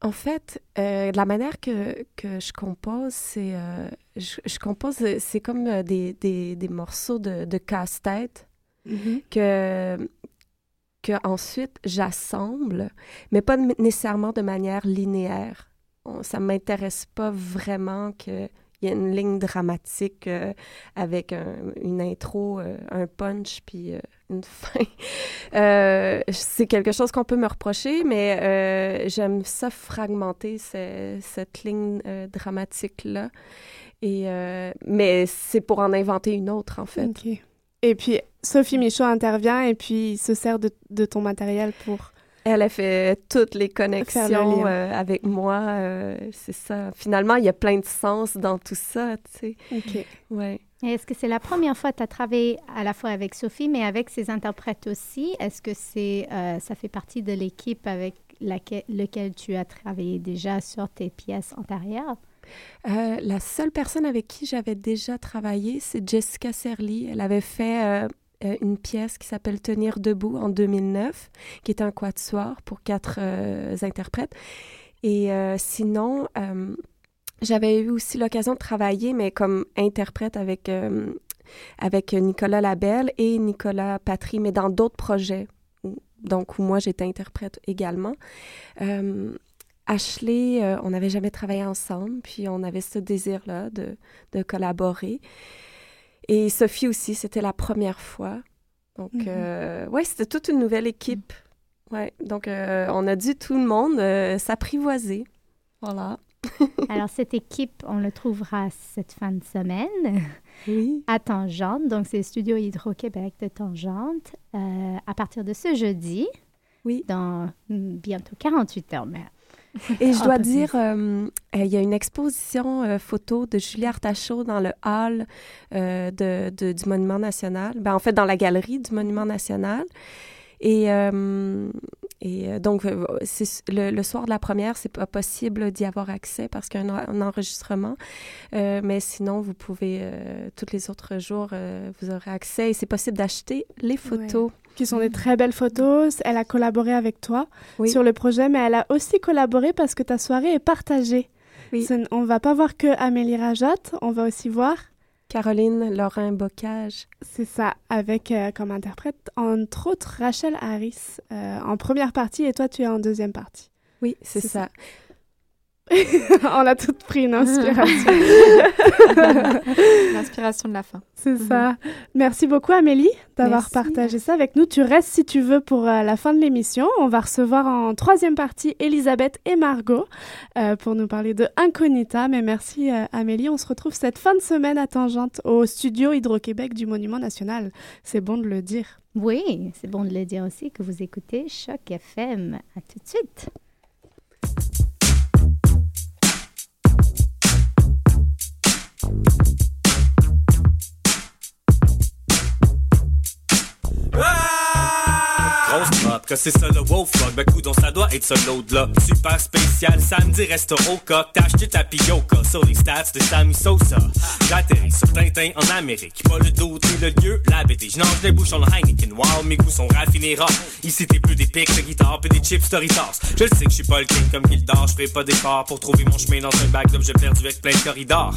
en fait, euh, la manière que, que je compose, c'est je, compose, c'est comme des, des, des, morceaux de, de casse-tête mm-hmm. que que ensuite j'assemble, mais pas nécessairement de manière linéaire. ça m'intéresse pas vraiment que il y a une ligne dramatique euh, avec une intro, euh, un punch, puis euh, une fin. c'est quelque chose qu'on peut me reprocher, mais j'aime ça fragmenter cette ligne dramatique-là. Et, mais c'est pour en inventer une autre, en fait. Et puis, Sophie Michaud intervient et puis se sert de, de ton matériel pour elle a fait toutes les connexions euh, avec moi. Euh, c'est ça. Finalement, il y a plein de sens dans tout ça, tu sais. OK. Ouais. Est-ce que c'est la première fois que tu as travaillé à la fois avec Sophie, mais avec ses interprètes aussi? Est-ce que c'est, euh, ça fait partie de l'équipe avec laquelle, tu as travaillé déjà sur tes pièces antérieures? la seule personne avec qui j'avais déjà travaillé, c'est Jessica Serly. Elle avait fait euh, une pièce qui s'appelle Tenir debout en 2009, qui est un quatuor pour quatre euh, interprètes. Et euh, sinon, j'avais eu aussi l'occasion de travailler, mais comme interprète avec, avec Nicolas Labelle et Nicolas Patry, mais dans d'autres projets, donc où moi j'étais interprète également. Ashley, on n'avait jamais travaillé ensemble, puis on avait ce désir-là de, de collaborer. Et Sophie aussi, c'était la première fois. Donc, euh, ouais, c'était toute une nouvelle équipe. Ouais, donc euh, on a dû tout le monde euh, s'apprivoiser. Voilà. Alors, cette équipe, on le trouvera cette fin de semaine oui. à Tangente. Donc, c'est le Studio Hydro-Québec de Tangente. à partir de ce jeudi, oui. dans mm, bientôt 48 heures, mais et je dois dire, euh, euh, il y a une exposition euh, photo de Julie Artachot dans le hall de, du Monument national, ben, en fait dans la galerie du Monument national. Et, et donc, le, le, soir de la première, c'est pas possible d'y avoir accès parce qu'il y a un, enregistrement. mais sinon, vous pouvez, tous les autres jours, vous aurez accès et c'est possible d'acheter les photos qui sont des très belles photos. Elle a collaboré avec toi sur le projet, mais elle a aussi collaboré parce que ta soirée est partagée. Oui. On va pas voir que Amélie Rajat, on va aussi voir Caroline Laurin Bocage. C'est ça, avec euh, comme interprète, entre autres, Rachel Harris euh, en première partie et toi, tu es en deuxième partie. Oui, c'est ça. on a toutes pris une inspiration. L'inspiration de la fin. C'est ça. Merci beaucoup Amélie d'avoir partagé ça avec nous. Tu restes si tu veux pour euh, la fin de l'émission. On va recevoir en troisième partie Elisabeth et Margot euh, pour nous parler de Incognita. Mais merci euh, Amélie. On se retrouve cette fin de semaine à Tangente au studio Hydro-Québec du Monument National. C'est bon de le dire. Oui, c'est bon de le dire aussi que vous écoutez Choc FM. À tout de suite. Grosse top, que c'est ça le wow fuck. Ben, coudon, ça doit être ça l'autre là. Super spécial, samedi, reste au coq. T'as acheté ta pioca sur les stats de Sammy Sosa. J'atterris sur Tintin en Amérique. Pas le doute ni le lieu, la. Je nage des bouchons Heineken. Wow, mes goûts sont raffinés rares. Ici, t'es plus des pics de guitare pis des chips Doritos. Je le sais que je suis pas le king comme Gildor. Je ferai pas d'effort pour trouver mon chemin dans un bac d'objets perdus avec plein de corridors.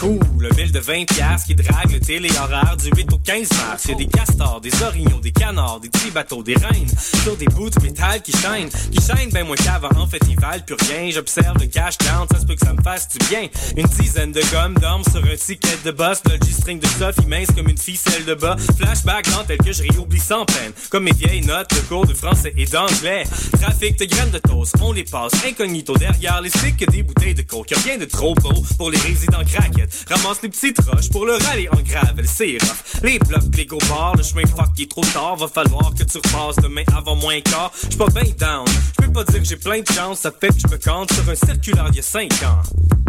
Cool, le bill de 20 piastres qui drague le téléhoraire du 8 au 15 mars. Y'a des castors, des orignaux, des canards, des petits bateaux, des reines. Sur des bouts de métal qui chaînent, qui chaînent ben moins qu'avant. En fait, ils valent plus rien. J'observe le cash count, ça se peut que ça me fasse du bien. Une dizaine de gommes dorment sur un ticket de boss. Le G-string de stuff immense comme une ficelle de bas. Flashback dans tel que je réoublie sans peine. Comme mes vieilles notes de cours de français et d'anglais. Trafic de graines de toast, on les passe incognito derrière les sticks que des bouteilles de coke. Y'a rien de trop beau pour les résidents craquettes. Ramasse les petites roches pour le rallye en gravel, c'est rough. Les blocs, les go bars, le chemin fuck il est trop tard. Va falloir que tu repasses demain avant moins quart. J'suis pas bien down. J'peux pas dire que j'ai plein de chance. Ça fait que je me compte sur un circulaire d'il y a 5 ans.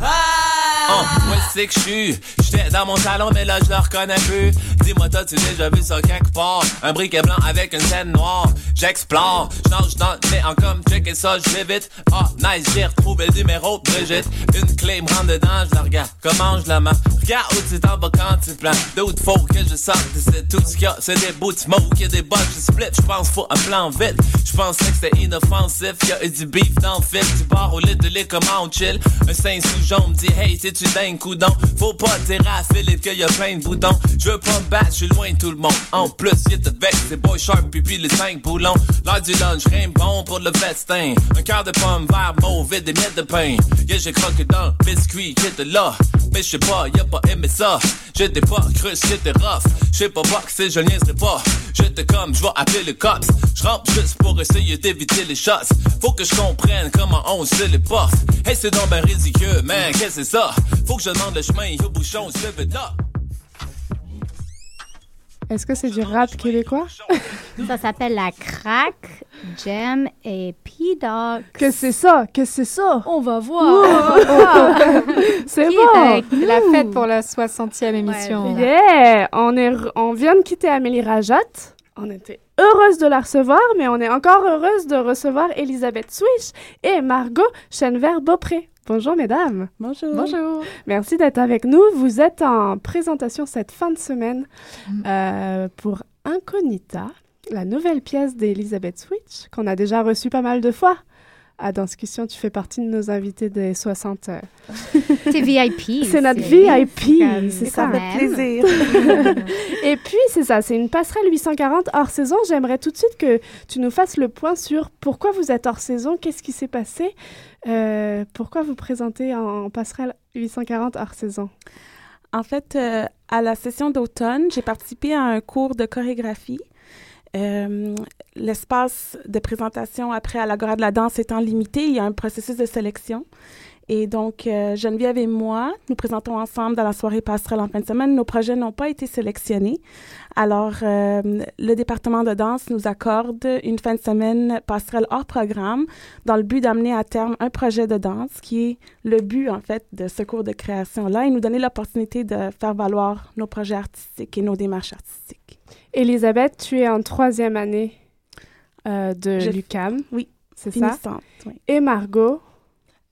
Oh, moi c'est que je suis. J'étais dans mon salon, mais là je le reconnais plus. Dis-moi, t'as-tu déjà vu ça quelque part? Un briquet blanc avec une scène noire. J'explore, j'nage dans le néant comme check et ça, je vais vite. Ah, nice, j'ai retrouvé le numéro de Brigitte. Une clé me rentre dedans, je la regarde. Comment je la mets? Regarde où tu t'en vas quand tu plans. D'autres faut que je sorte, c'est tout ce qu'il y a. C'est des bouts de smoke, des bottes, je split. J'pense faut un plan vite. J'pensais que c'était inoffensif. Y'a eu du beef dans le fil. Du bar au lit de lait, comment on chill? Un sein sous jaune dit hey, c'est-tu dingue coudon? Faut pas dire à Philippe qu'il y a plein de boutons. Je veux pas me battre, je suis loin de tout le monde. En plus, y'a de vex, c'est boy sharp, puis les cinq boulons. L'heure du lunch, rien bon pour le festin. Un quart de pomme vert mauvais, des miettes de pain. Yeah, j'ai croqué dans le biscuit qui était là. Mais je sais pas, y'a pas aimé ça. J'étais pas cru, j'étais rough. J'sais pas boxer, je niaiserai pas. J'étais comme, je vais appeler le cops. J'rentre juste pour essayer d'éviter les shots. Faut que je comprenne comment on se les porte. Hey, c'est donc ben ridicule, man, qu'est-ce que c'est ça? Faut que je demande le chemin au bouchon, se là. Est-ce que c'est du rap québécois? Ça s'appelle la crack, Jem et P-Dog. Que c'est ça? Que c'est ça? On va voir. c'est bon! la fête pour la 60e émission. Yeah! On, est, on vient de quitter Amélie Rajat. On était heureuse de la recevoir, mais on est encore heureuse de recevoir Elisabeth Swish et Margot Chenvert-Beaupré. Bonjour, mesdames. Bonjour. Bonjour. Merci d'être avec nous. Vous êtes en présentation cette fin de semaine euh, pour Incognita, la nouvelle pièce d'Elisabeth Switch, qu'on a déjà reçue pas mal de fois. À Danscussion, tu fais partie de nos invités des 60. euh, C'est VIP. C'est notre VIP, c'est ça. même. Plaisir. Et puis, c'est ça, c'est une passerelle 840 hors saison. J'aimerais tout de suite que tu nous fasses le point sur pourquoi vous êtes hors saison, qu'est-ce qui s'est passé, euh, pourquoi vous présentez en, passerelle 840 hors saison? En fait, euh, à la session d'automne, j'ai participé à un cours de chorégraphie. Euh, L'espace de présentation après à l'Agora de la danse étant limité, il y a un processus de sélection. Et donc, euh, Geneviève et moi, nous présentons ensemble dans la soirée passerelle en fin de semaine. Nos projets n'ont pas été sélectionnés. Alors, euh, le département de danse nous accorde une fin de semaine passerelle hors programme dans le but d'amener à terme un projet de danse qui est le but, en fait, de ce cours de création-là et nous donner l'opportunité de faire valoir nos projets artistiques et nos démarches artistiques. Elisabeth, tu es en troisième année euh, de l'UCAM. Oui, c'est ça? Oui. Et Margot,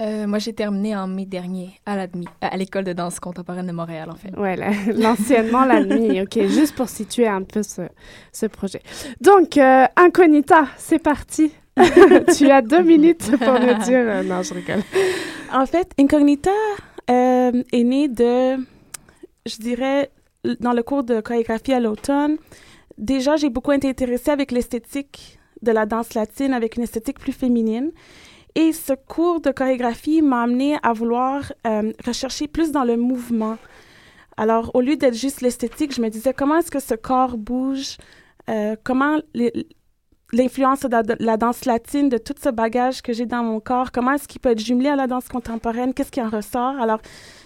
Euh, moi, j'ai terminé en mai dernier à l'ADMI, à l'école de danse contemporaine de Montréal, en fait. Ouais, la- l'anciennement la nuit. OK, juste pour situer un peu ce, ce projet. Donc, euh, Incognita, c'est parti. tu as deux minutes pour nous dire... euh, non, je rigole. En fait, Incognita euh, est né de, je dirais, dans le cours de chorégraphie à l'automne. Déjà, j'ai beaucoup été intéressée avec l'esthétique de la danse latine, avec une esthétique plus féminine. Et ce cours de chorégraphie m'a amené à vouloir euh, rechercher plus dans le mouvement. Alors, au lieu d'être juste l'esthétique, je me disais comment est-ce que ce corps bouge, euh, comment l'influence de la, danse latine, de tout ce bagage que j'ai dans mon corps, comment est-ce qu'il peut être jumelé à la danse contemporaine, qu'est-ce qui en ressort? Alors,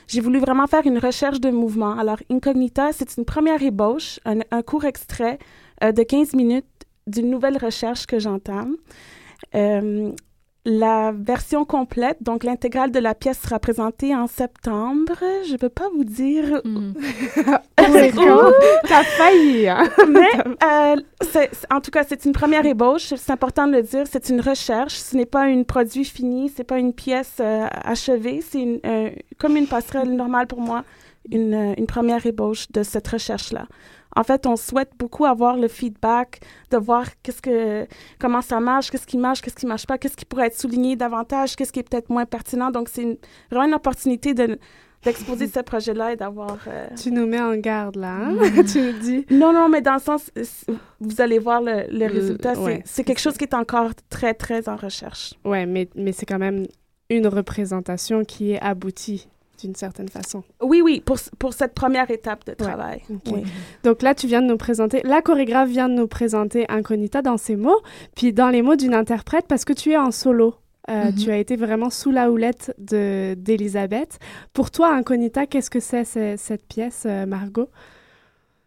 j'ai voulu vraiment faire une recherche de mouvement. Alors, Incognita, c'est une première ébauche, un, un court extrait euh, de 15 minutes d'une nouvelle recherche que j'entame. La version complète, donc l'intégrale de la pièce sera présentée en septembre. Je ne peux pas vous dire Mm. C'est quand? T'as failli, hein? mais euh, en tout cas, c'est une première ébauche. C'est important de le dire. C'est une recherche. Ce n'est pas un produit fini. C'est pas une pièce euh, achevée. C'est euh, comme une passerelle normale pour moi, une, une première ébauche de cette recherche-là. En fait, on souhaite beaucoup avoir le feedback, de voir qu'est-ce que, comment ça marche, qu'est-ce qui marche, qu'est-ce qui marche pas, qu'est-ce qui pourrait être souligné davantage, qu'est-ce qui est peut-être moins pertinent. Donc, c'est une- vraiment une opportunité de d'exposer ce projet-là et d'avoir... euh, Tu nous mets en garde, là, hein? Mm. tu nous dis... Non, non, mais dans le sens, euh, vous allez voir le, le Le- résultat. C'est- ouais, c'est quelque chose qui est encore très, très en recherche. Ouais, mais, mais c'est quand même une représentation qui est aboutie d'une certaine façon. Oui, oui, pour, pour cette première étape de travail. Oui. Donc là, tu viens de nous présenter, la chorégraphe vient de nous présenter Incognita dans ses mots, puis dans les mots d'une interprète, parce que tu es en solo. Euh, Mhm. Tu as été vraiment sous la houlette de- d'Elisabeth. Pour toi, Incognita, qu'est-ce que c'est ce- cette pièce, euh, Margot?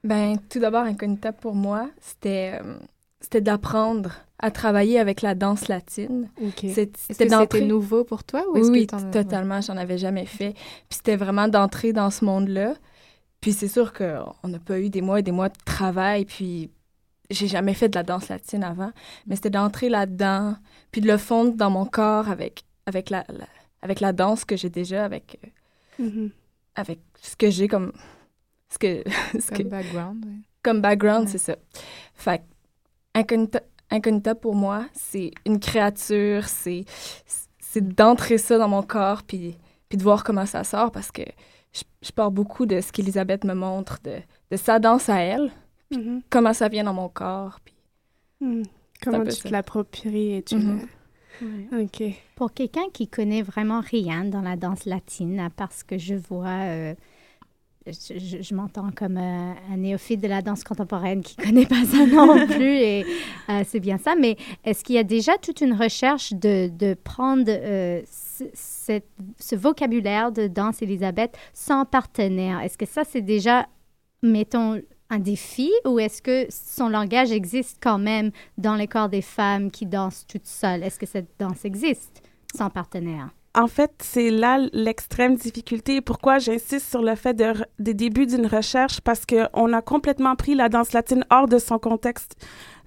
Ben, tout d'abord, Incognita, pour moi, c'était euh, c'était d'apprendre à travailler avec la danse latine. C'était nouveau pour toi ou Oui, est-ce que oui, totalement. J'en avais jamais fait. Puis c'était vraiment d'entrer dans ce monde-là. Puis c'est sûr qu'on n'a pas eu des mois et des mois de travail. Puis j'ai jamais fait de la danse latine avant. Mais c'était d'entrer là-dedans, puis de le fondre dans mon corps avec, avec, la, la- avec la danse que j'ai déjà, avec, euh, Mhm. avec ce que j'ai comme... Ce que, ce Comme que- background, ouais. Comme background, Ouais. c'est ça. Fait que Incognita, pour moi, c'est une créature, c'est c'est d'entrer ça dans mon corps, puis, puis de voir comment ça sort, parce que je, je pars beaucoup de ce qu'Elisabeth me montre, de, de sa danse à elle, puis Mhm. comment ça vient dans mon corps. Puis un Comment tu ça. te l'appropries et tu le- Ok. Pour quelqu'un qui connaît vraiment rien dans la danse latine, à part ce que je vois, euh, je, m'entends comme un néophyte de la danse contemporaine qui connaît pas ça non plus, et euh, c'est bien ça. Mais est-ce qu'il y a déjà toute une recherche de, prendre euh, ce vocabulaire de danse Elisabeth sans partenaire? Est-ce que ça, c'est déjà, mettons, un défi ou est-ce que son langage existe quand même dans les corps des femmes qui dansent toutes seules? Est-ce que cette danse existe sans partenaire? En fait, c'est là l'extrême difficulté. Pourquoi j'insiste sur le fait de, des débuts d'une recherche? Parce qu'on a complètement pris la danse latine hors de son contexte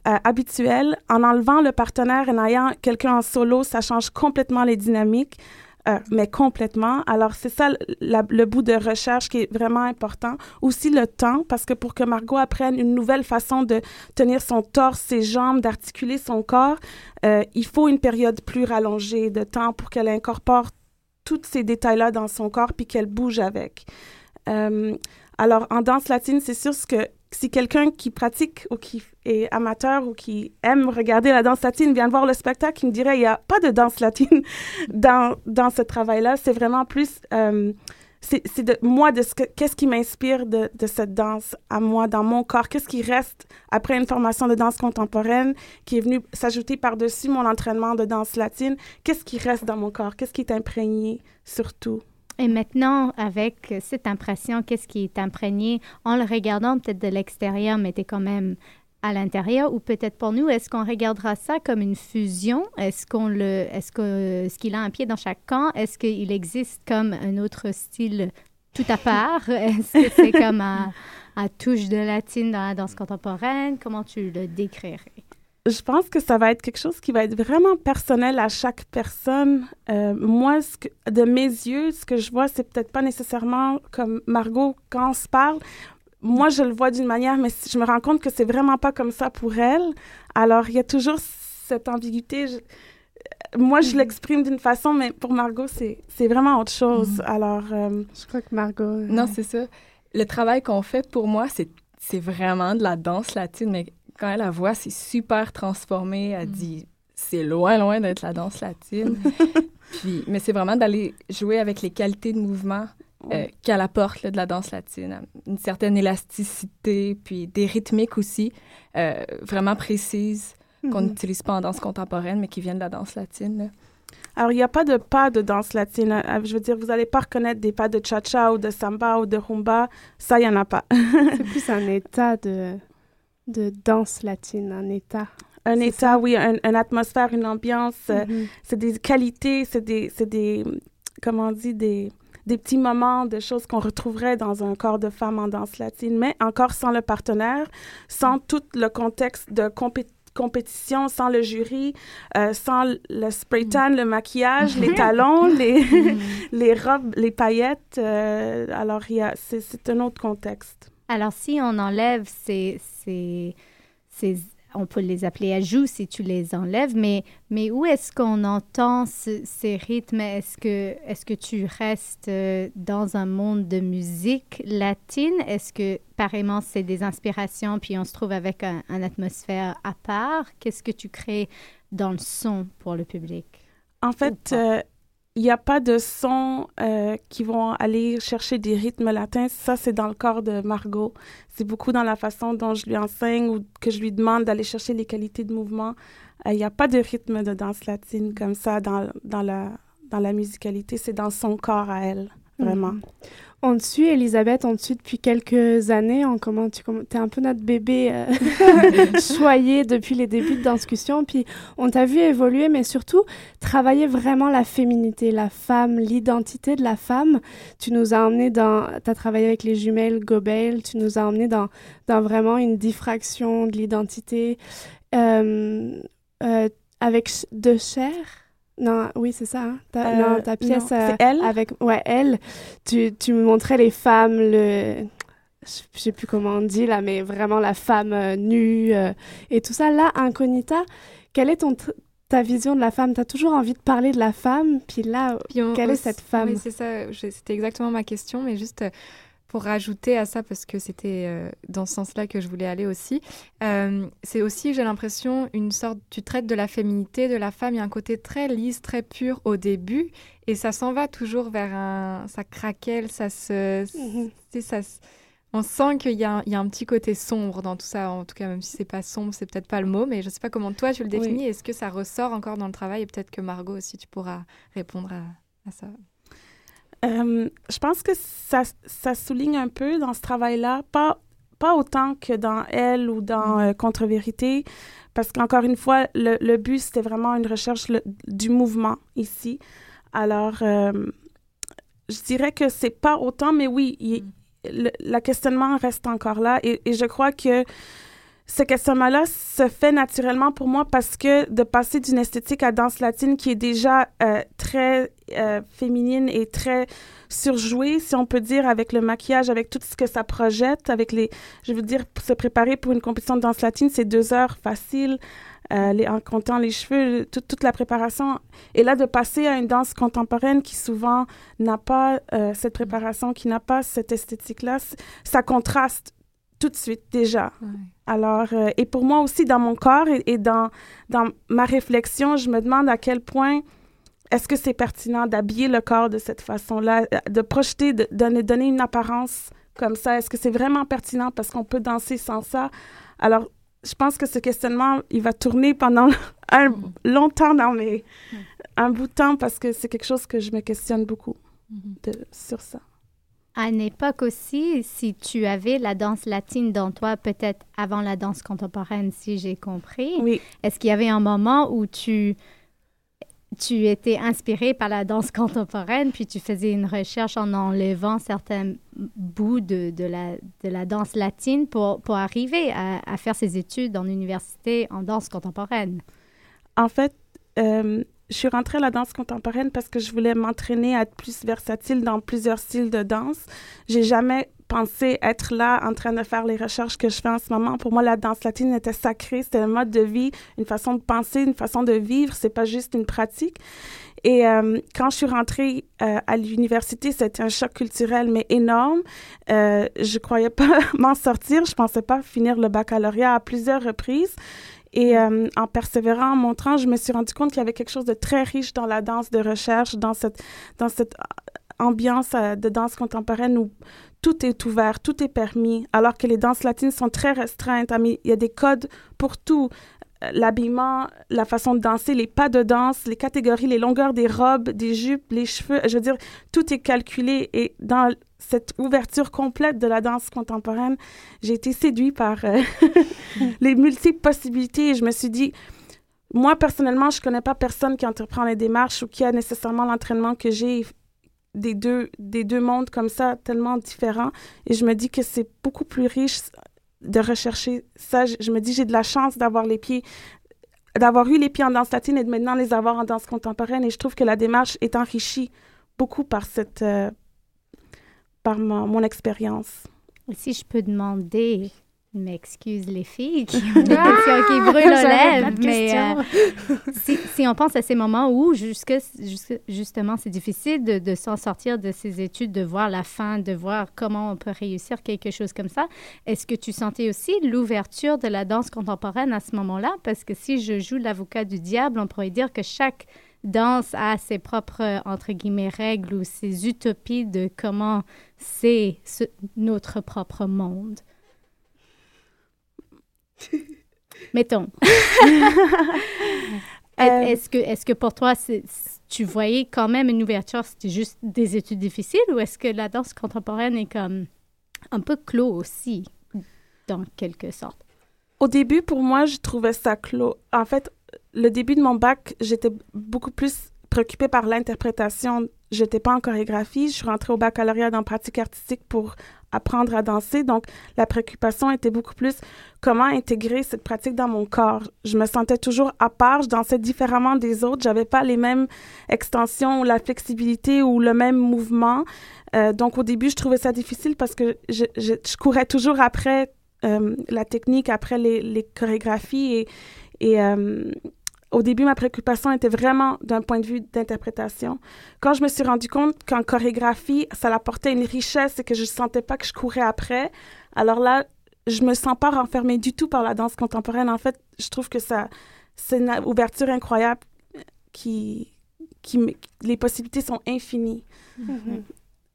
euh, habituel. En enlevant le partenaire et en ayant quelqu'un en solo, ça change complètement les dynamiques. Euh, mais complètement. Alors, c'est ça le- bout de recherche qui est vraiment important. Aussi le temps, parce que pour que Margot apprenne une nouvelle façon de tenir son torse, ses jambes, d'articuler son corps, euh, il faut une période plus rallongée de temps pour qu'elle incorpore tous ces détails-là dans son corps puis qu'elle bouge avec. Euh, alors, en danse latine, c'est sûr ce que si quelqu'un qui pratique ou qui est amateur ou qui aime regarder la danse latine vient de voir le spectacle, il me dirait il n'y a pas de danse latine dans, dans ce travail-là. C'est vraiment plus. euh, c'est de moi, de ce que, qu'est-ce qui m'inspire de, de cette danse à moi, dans mon corps, qu'est-ce qui reste après une formation de danse contemporaine qui est venue s'ajouter par-dessus mon entraînement de danse latine, qu'est-ce qui reste dans mon corps, qu'est-ce qui est imprégné surtout? Et maintenant, avec cette impression, qu'est-ce qui est imprégné? En le regardant peut-être de l'extérieur, mais t'es quand même à l'intérieur, ou peut-être pour nous, est-ce qu'on regardera ça comme une fusion? Est-ce qu'on le, est-ce que, est-ce qu'il a un pied dans chaque camp? Est-ce qu'il existe comme un autre style tout à part? Est-ce que c'est comme un, un touche de latine dans la danse contemporaine? Comment tu le décrirais? Je pense que ça va être quelque chose qui va être vraiment personnel à chaque personne. Euh, moi, ce que- de mes yeux, ce que je vois, c'est peut-être pas nécessairement comme Margot quand on se parle. Moi, je le vois d'une manière, mais je me rends compte que c'est vraiment pas comme ça pour elle. Alors, il y a toujours cette ambiguïté. Je- moi, je l'exprime d'une façon, mais pour Margot, c'est c'est vraiment autre chose. Alors, euh, Je crois que Margot... euh, Non, c'est ça. Le travail qu'on fait, pour moi, c'est c'est vraiment de la danse latine, mais quand elle la voit, c'est super transformé. Elle dit, c'est loin, loin d'être la danse latine. Puis, mais c'est vraiment d'aller jouer avec les qualités de mouvement euh, qu'elle apporte là, de la danse latine. Une certaine élasticité, puis des rythmiques aussi, euh, vraiment précises, qu'on Mhm. n'utilise pas en danse contemporaine, mais qui viennent de la danse latine. là. Alors, il n'y a pas de pas de danse latine. Euh, Je veux dire, vous n'allez pas reconnaître des pas de cha-cha ou de samba ou de rumba. Ça, il n'y en a pas. C'est plus un état de, de danse latine, un état. Un état, ça? oui, un- une atmosphère, une ambiance. euh, Mhm. C'est des qualités, c'est des, des, comment on dit, des, des petits moments de choses qu'on retrouverait dans un corps de femme en danse latine, mais encore sans le partenaire, sans tout le contexte de compétition, sans le jury, euh, sans le spray tan, le maquillage, les talons, les, les robes, les paillettes. Euh, alors, c'est un autre contexte. Alors, si on enlève ces, ces, ces on peut les appeler ajouts si tu les enlèves, mais, mais où est-ce qu'on entend ces rythmes? Est-ce que, est que tu restes euh, dans un monde de musique latine? Est-ce que, pareillement, c'est des inspirations, puis on se trouve avec un, atmosphère à part? Qu'est-ce que tu crées dans le son pour le public? En fait, il n'y a pas de sons euh, qui vont aller chercher des rythmes latins. Ça, c'est dans le corps de Margot. C'est beaucoup dans la façon dont je lui enseigne ou que je lui demande d'aller chercher les qualités de mouvement. Euh, il n'y a pas de rythme de danse latine comme ça dans, dans, la, dans la musicalité. C'est dans son corps à elle, vraiment. Mhm. On te suit, Elisabeth, on te suit depuis quelques années. On, comment, tu es un peu notre bébé euh, choyé depuis les débuts de discussion. Puis on t'a vu évoluer, mais surtout travailler vraiment la féminité, la femme, l'identité de la femme. Tu nous as emmené dans. Tu as travaillé avec les jumelles Gobel. Tu nous as emmené dans, dans vraiment une diffraction de l'identité euh, euh, avec de chair non, oui, c'est ça. Hein. Ta, euh, non, ta pièce euh, elle? avec ouais, elle, tu, tu me montrais les femmes le je sais plus comment on dit là, mais vraiment la femme euh, nue et tout ça. Là, Incognita, quelle est ton ta vision de la femme? Tu as toujours envie de parler de la femme, puis là, quelle est cette femme? Oui, c'est ça. C'était exactement ma question, mais juste pour rajouter à ça, parce que c'était euh, dans ce sens-là que je voulais aller aussi, euh, c'est aussi, j'ai l'impression, une sorte, tu traites de la féminité, de la femme, il y a un côté très lisse, très pur au début, et ça s'en va toujours vers un, ça craquelle, ça se, mhm. ça, on sent qu'il y, a un petit côté sombre dans tout ça, en tout cas, même si c'est pas sombre, c'est peut-être pas le mot, mais je sais pas comment toi tu le définis, est-ce que ça ressort encore dans le travail, et peut-être que Margot aussi, tu pourras répondre à ça? Euh, je pense que ça, ça, souligne un peu dans ce travail-là, pas, pas autant que dans Elle ou dans mm. euh, Contre-vérité, parce qu'encore une fois, le, le but, c'était vraiment une recherche du mouvement ici. Alors, euh, je dirais que c'est pas autant, mais oui, mm. le, questionnement reste encore là. Et, et je crois que ce questionnement-là se fait naturellement pour moi parce que de passer d'une esthétique à danse latine qui est déjà euh, très euh, féminine et très surjouée, si on peut dire, avec le maquillage, avec tout ce que ça projette, avec les, je veux dire, se préparer pour une compétition de danse latine, c'est deux heures faciles. Euh, les, en comptant les cheveux, toute la préparation. Et là, de passer à une danse contemporaine qui souvent n'a pas cette préparation, qui n'a pas cette esthétique-là, ça contraste tout de suite déjà. Alors, euh, et pour moi aussi, dans mon corps et, dans, dans ma réflexion, je me demande à quel point est-ce que c'est pertinent d'habiller le corps de cette façon-là, de projeter, de donner, donner une apparence comme ça? Est-ce que c'est vraiment pertinent parce qu'on peut danser sans ça? Alors, je pense que ce questionnement, il va tourner pendant un longtemps dans mes, un bout de temps parce que c'est quelque chose que je me questionne beaucoup de, sur ça. À une époque aussi, si tu avais la danse latine dans toi, peut-être avant la danse contemporaine, si j'ai compris, oui. est-ce qu'il y avait un moment où tu, tu étais inspiré par la danse contemporaine, puis tu faisais une recherche en enlevant certains bouts de, de, la, de la danse latine pour, pour arriver à, faire ses études en université en danse contemporaine? En fait, euh, je suis rentrée à la danse contemporaine parce que je voulais m'entraîner à être plus versatile dans plusieurs styles de danse. J'ai jamais pensé être là en train de faire les recherches que je fais en ce moment. Pour moi, la danse latine était sacrée, c'était un mode de vie, une façon de penser, une façon de vivre, c'est pas juste une pratique. Et euh, quand je suis rentrée euh, à l'université, c'était un choc culturel, mais énorme. Euh, je croyais pas m'en sortir, je pensais pas finir le baccalauréat à plusieurs reprises. Et euh, en persévérant, en montrant, je me suis rendu compte qu'il y avait quelque chose de très riche dans la danse de recherche, dans cette, dans cette euh, ambiance euh, de danse contemporaine où tout est ouvert, tout est permis, alors que les danses latines sont très restreintes. Il y a des codes pour tout l'habillement, la façon de danser, les pas de danse, les catégories, les longueurs des robes, des jupes, les cheveux. Je veux dire, tout est calculé et dans cette ouverture complète de la danse contemporaine, j'ai été séduite par euh, les multiples possibilités et je me suis dit, moi personnellement, je connais pas personne qui entreprend les démarches ou qui a nécessairement l'entraînement que j'ai des deux, des deux mondes comme ça, tellement différents. Et je me dis que c'est beaucoup plus riche de rechercher ça. Je, je me dis, j'ai de la chance d'avoir les pieds d'avoir eu les pieds en danse latine et de maintenant les avoir en danse contemporaine. Et je trouve que la démarche est enrichie beaucoup par cette, euh, par mon, mon expérience. Si je peux demander, m'excuse les filles qui ont des questions qui brûlent aux lèvres, mais euh, si, si on pense à ces moments où jusque, jusque- justement c'est difficile de, de s'en sortir de ces études, de voir la fin, de voir comment on peut réussir quelque chose comme ça, est-ce que tu sentais aussi l'ouverture de la danse contemporaine à ce moment-là? Parce que si je joue l'avocat du diable, on pourrait dire que chaque danse a ses propres, entre guillemets, règles ou ses utopies de comment c'est ce- notre propre monde. Mettons. Est- Est-ce que, est que pour toi, c- tu voyais quand même une ouverture, c'était juste des études difficiles ou est-ce que la danse contemporaine est comme un peu clos aussi, dans quelque sorte? Au début, pour moi, je trouvais ça clos. En fait, le début de mon bac, j'étais beaucoup plus préoccupée par l'interprétation. J'étais pas en chorégraphie. Je suis rentrée au baccalauréat en pratique artistique pour apprendre à danser. Donc, la préoccupation était beaucoup plus comment intégrer cette pratique dans mon corps. Je me sentais toujours à part. Je dansais différemment des autres. J'avais pas les mêmes extensions ou la flexibilité ou le même mouvement. Euh, donc, au début, je trouvais ça difficile parce que je, je, courais toujours après euh, la technique, après les, chorégraphies. Et euh, au début, ma préoccupation était vraiment d'un point de vue d'interprétation. Quand je me suis rendu compte qu'en chorégraphie, ça apportait une richesse et que je ne sentais pas que je courais après, alors là, je me sens pas renfermée du tout par la danse contemporaine. En fait, je trouve que ça, c'est une ouverture incroyable qui, qui, les possibilités sont infinies.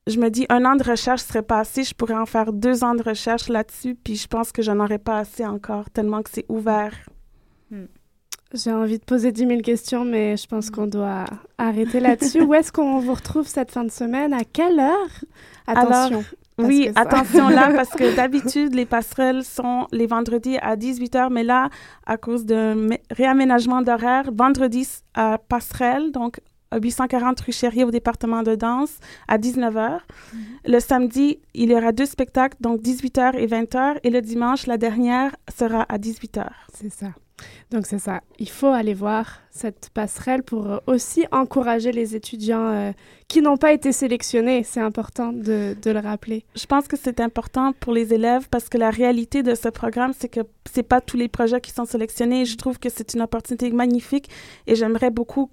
Je me dis, un an de recherche serait pas assez. Je pourrais en faire deux ans de recherche là-dessus, puis je pense que j'en aurais pas assez encore, tellement que c'est ouvert. J'ai envie de poser 10 000 questions, mais je pense qu'on doit arrêter là-dessus. Où est-ce qu'on vous retrouve cette fin de semaine? À quelle heure? Attention. Alors, oui, ça- attention là, parce que d'habitude, les passerelles sont les vendredis à 18h, mais là, à cause d'un mé- réaménagement d'horaire, vendredi à passerelle, donc 840 rue Chérier au département de danse à 19h. Le samedi, il y aura deux spectacles, donc 18h et 20h, et le dimanche, la dernière sera à 18h. C'est ça. Donc c'est ça. Il faut aller voir cette passerelle pour euh, aussi encourager les étudiants euh, qui n'ont pas été sélectionnés. C'est important de, de le rappeler. Je pense que c'est important pour les élèves parce que la réalité de ce programme, c'est que c'est pas tous les projets qui sont sélectionnés. Je trouve que c'est une opportunité magnifique et j'aimerais beaucoup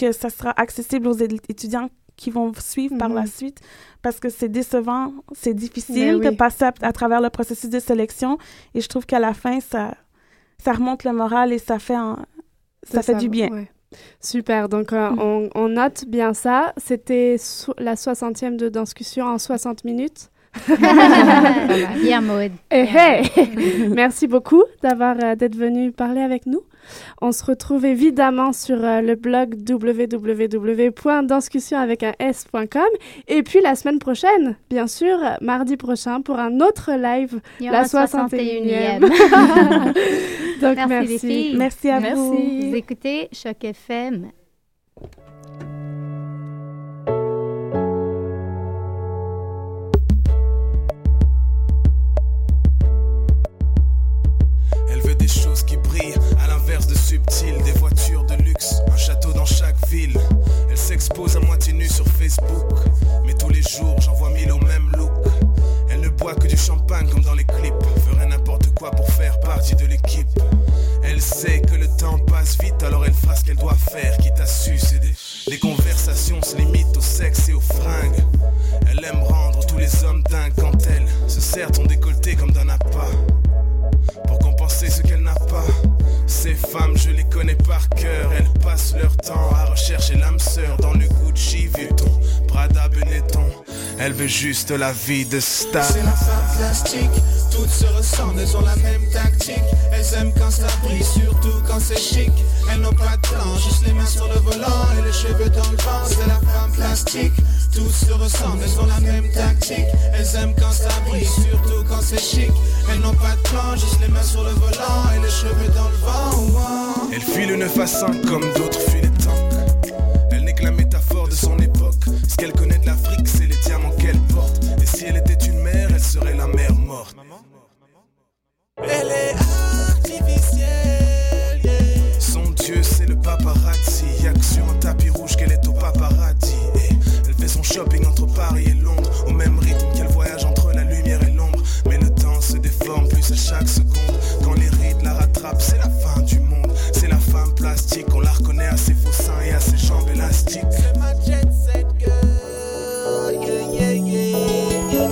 que ça sera accessible aux étudiants qui vont suivre par la suite parce que c'est décevant, c'est difficile Mais de passer à, à travers le processus de sélection et je trouve qu'à la fin, ça, ça remonte le moral et ça fait, ça fait du bien. ouais. Super. Donc euh, on, on note bien ça. C'était so- la 60e de discussion en 60 minutes. Bien, Maud. Eh, hey! Merci beaucoup d'avoir euh, d'être venu parler avec nous. On se retrouve évidemment sur euh, le blog www.danscussion avec un s.com et puis la semaine prochaine, bien sûr, mardi prochain pour un autre live, Il y la aura 61e. 61e. Donc merci, merci. les filles. Merci à vous. Vous écoutez Choc FM. Choses qui brillent, à l'inverse de subtil, des voitures de luxe, un château dans chaque ville. Elle s'expose à moitié nue sur Facebook, mais tous les jours j'envoie mille au même look. Elle ne boit que du champagne comme dans les clips, ferait n'importe quoi pour faire partie de l'équipe. Elle sait que le temps passe vite, alors elle fera ce qu'elle doit faire, quitte à succéder. Les conversations se limitent au sexe et aux fringues. Elle aime rendre tous les hommes dingues quand elle se sert ton décolleté comme d'un appât compenser ce qu'elle n'a pas. Ces femmes, je les connais par cœur. Elles passent leur temps à rechercher l'âme sœur dans le Gucci Vuitton, Prada Benetton. Elle veut juste la vie de star. C'est la femme plastique, toutes se ressemblent, elles ont la même tactique. Elles aiment quand ça brille, surtout quand c'est chic. Elles n'ont pas de plan, juste les mains sur le volant et les cheveux dans le vent. C'est la femme plastique, toutes se ressemblent, elles ont la même tactique. Elles aiment quand ça brille, surtout quand c'est chic. Elles n'ont pas de plan, juste les mains sur le volant et les cheveux dans le vent. Ouah. Elle fuit le 9 à 5 comme d'autres. Elle n'est que la métaphore de son époque. Ce qu'elle connaît de l'Afrique, c'est les diamants qu'elle porte. Et si elle était une mère, elle serait la mère morte. Elle est artificielle, Son dieu, c'est le paparazzi. Y'a que sur un tapis rouge qu'elle est au paparazzi. Et elle fait son shopping entre Paris et Londres, au même rythme qu'elle voyage entre la lumière et l'ombre. Mais le temps se déforme plus à chaque seconde. Quand les rides la rattrapent, c'est la à ses faux seins et à ses jambes élastiques. C'est ma jet set girl, yeah, yeah, yeah,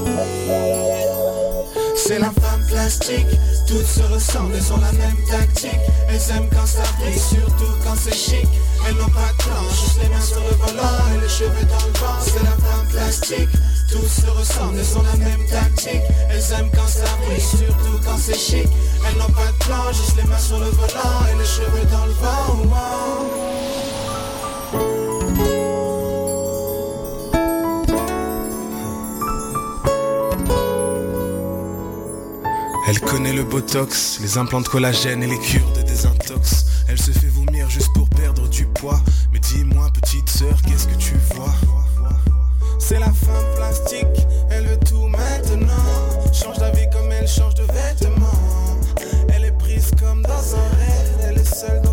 C'est la femme plastique, toutes se ressemblent, elles ont la même tactique. Elles aiment quand ça brille, surtout quand c'est chic. Elles n'ont pas de plan, juste les mains sur le volant et les cheveux dans le vent. C'est la femme plastique, toutes se ressemblent, elles ont la même tactique. Elles aiment quand ça brille, surtout quand c'est chic. Elles n'ont pas de plan, juste les mains sur le volant et les cheveux dans le vent. Elle connaît le botox, les implants de collagène et les cures de désintox. Elle se fait vomir juste pour perdre du poids. Mais dis c'est la femme plastique, elle veut tout maintenant. Change d'avis comme elle change de vêtements. Elle est prise comme dans un rêve, elle est seule. Dans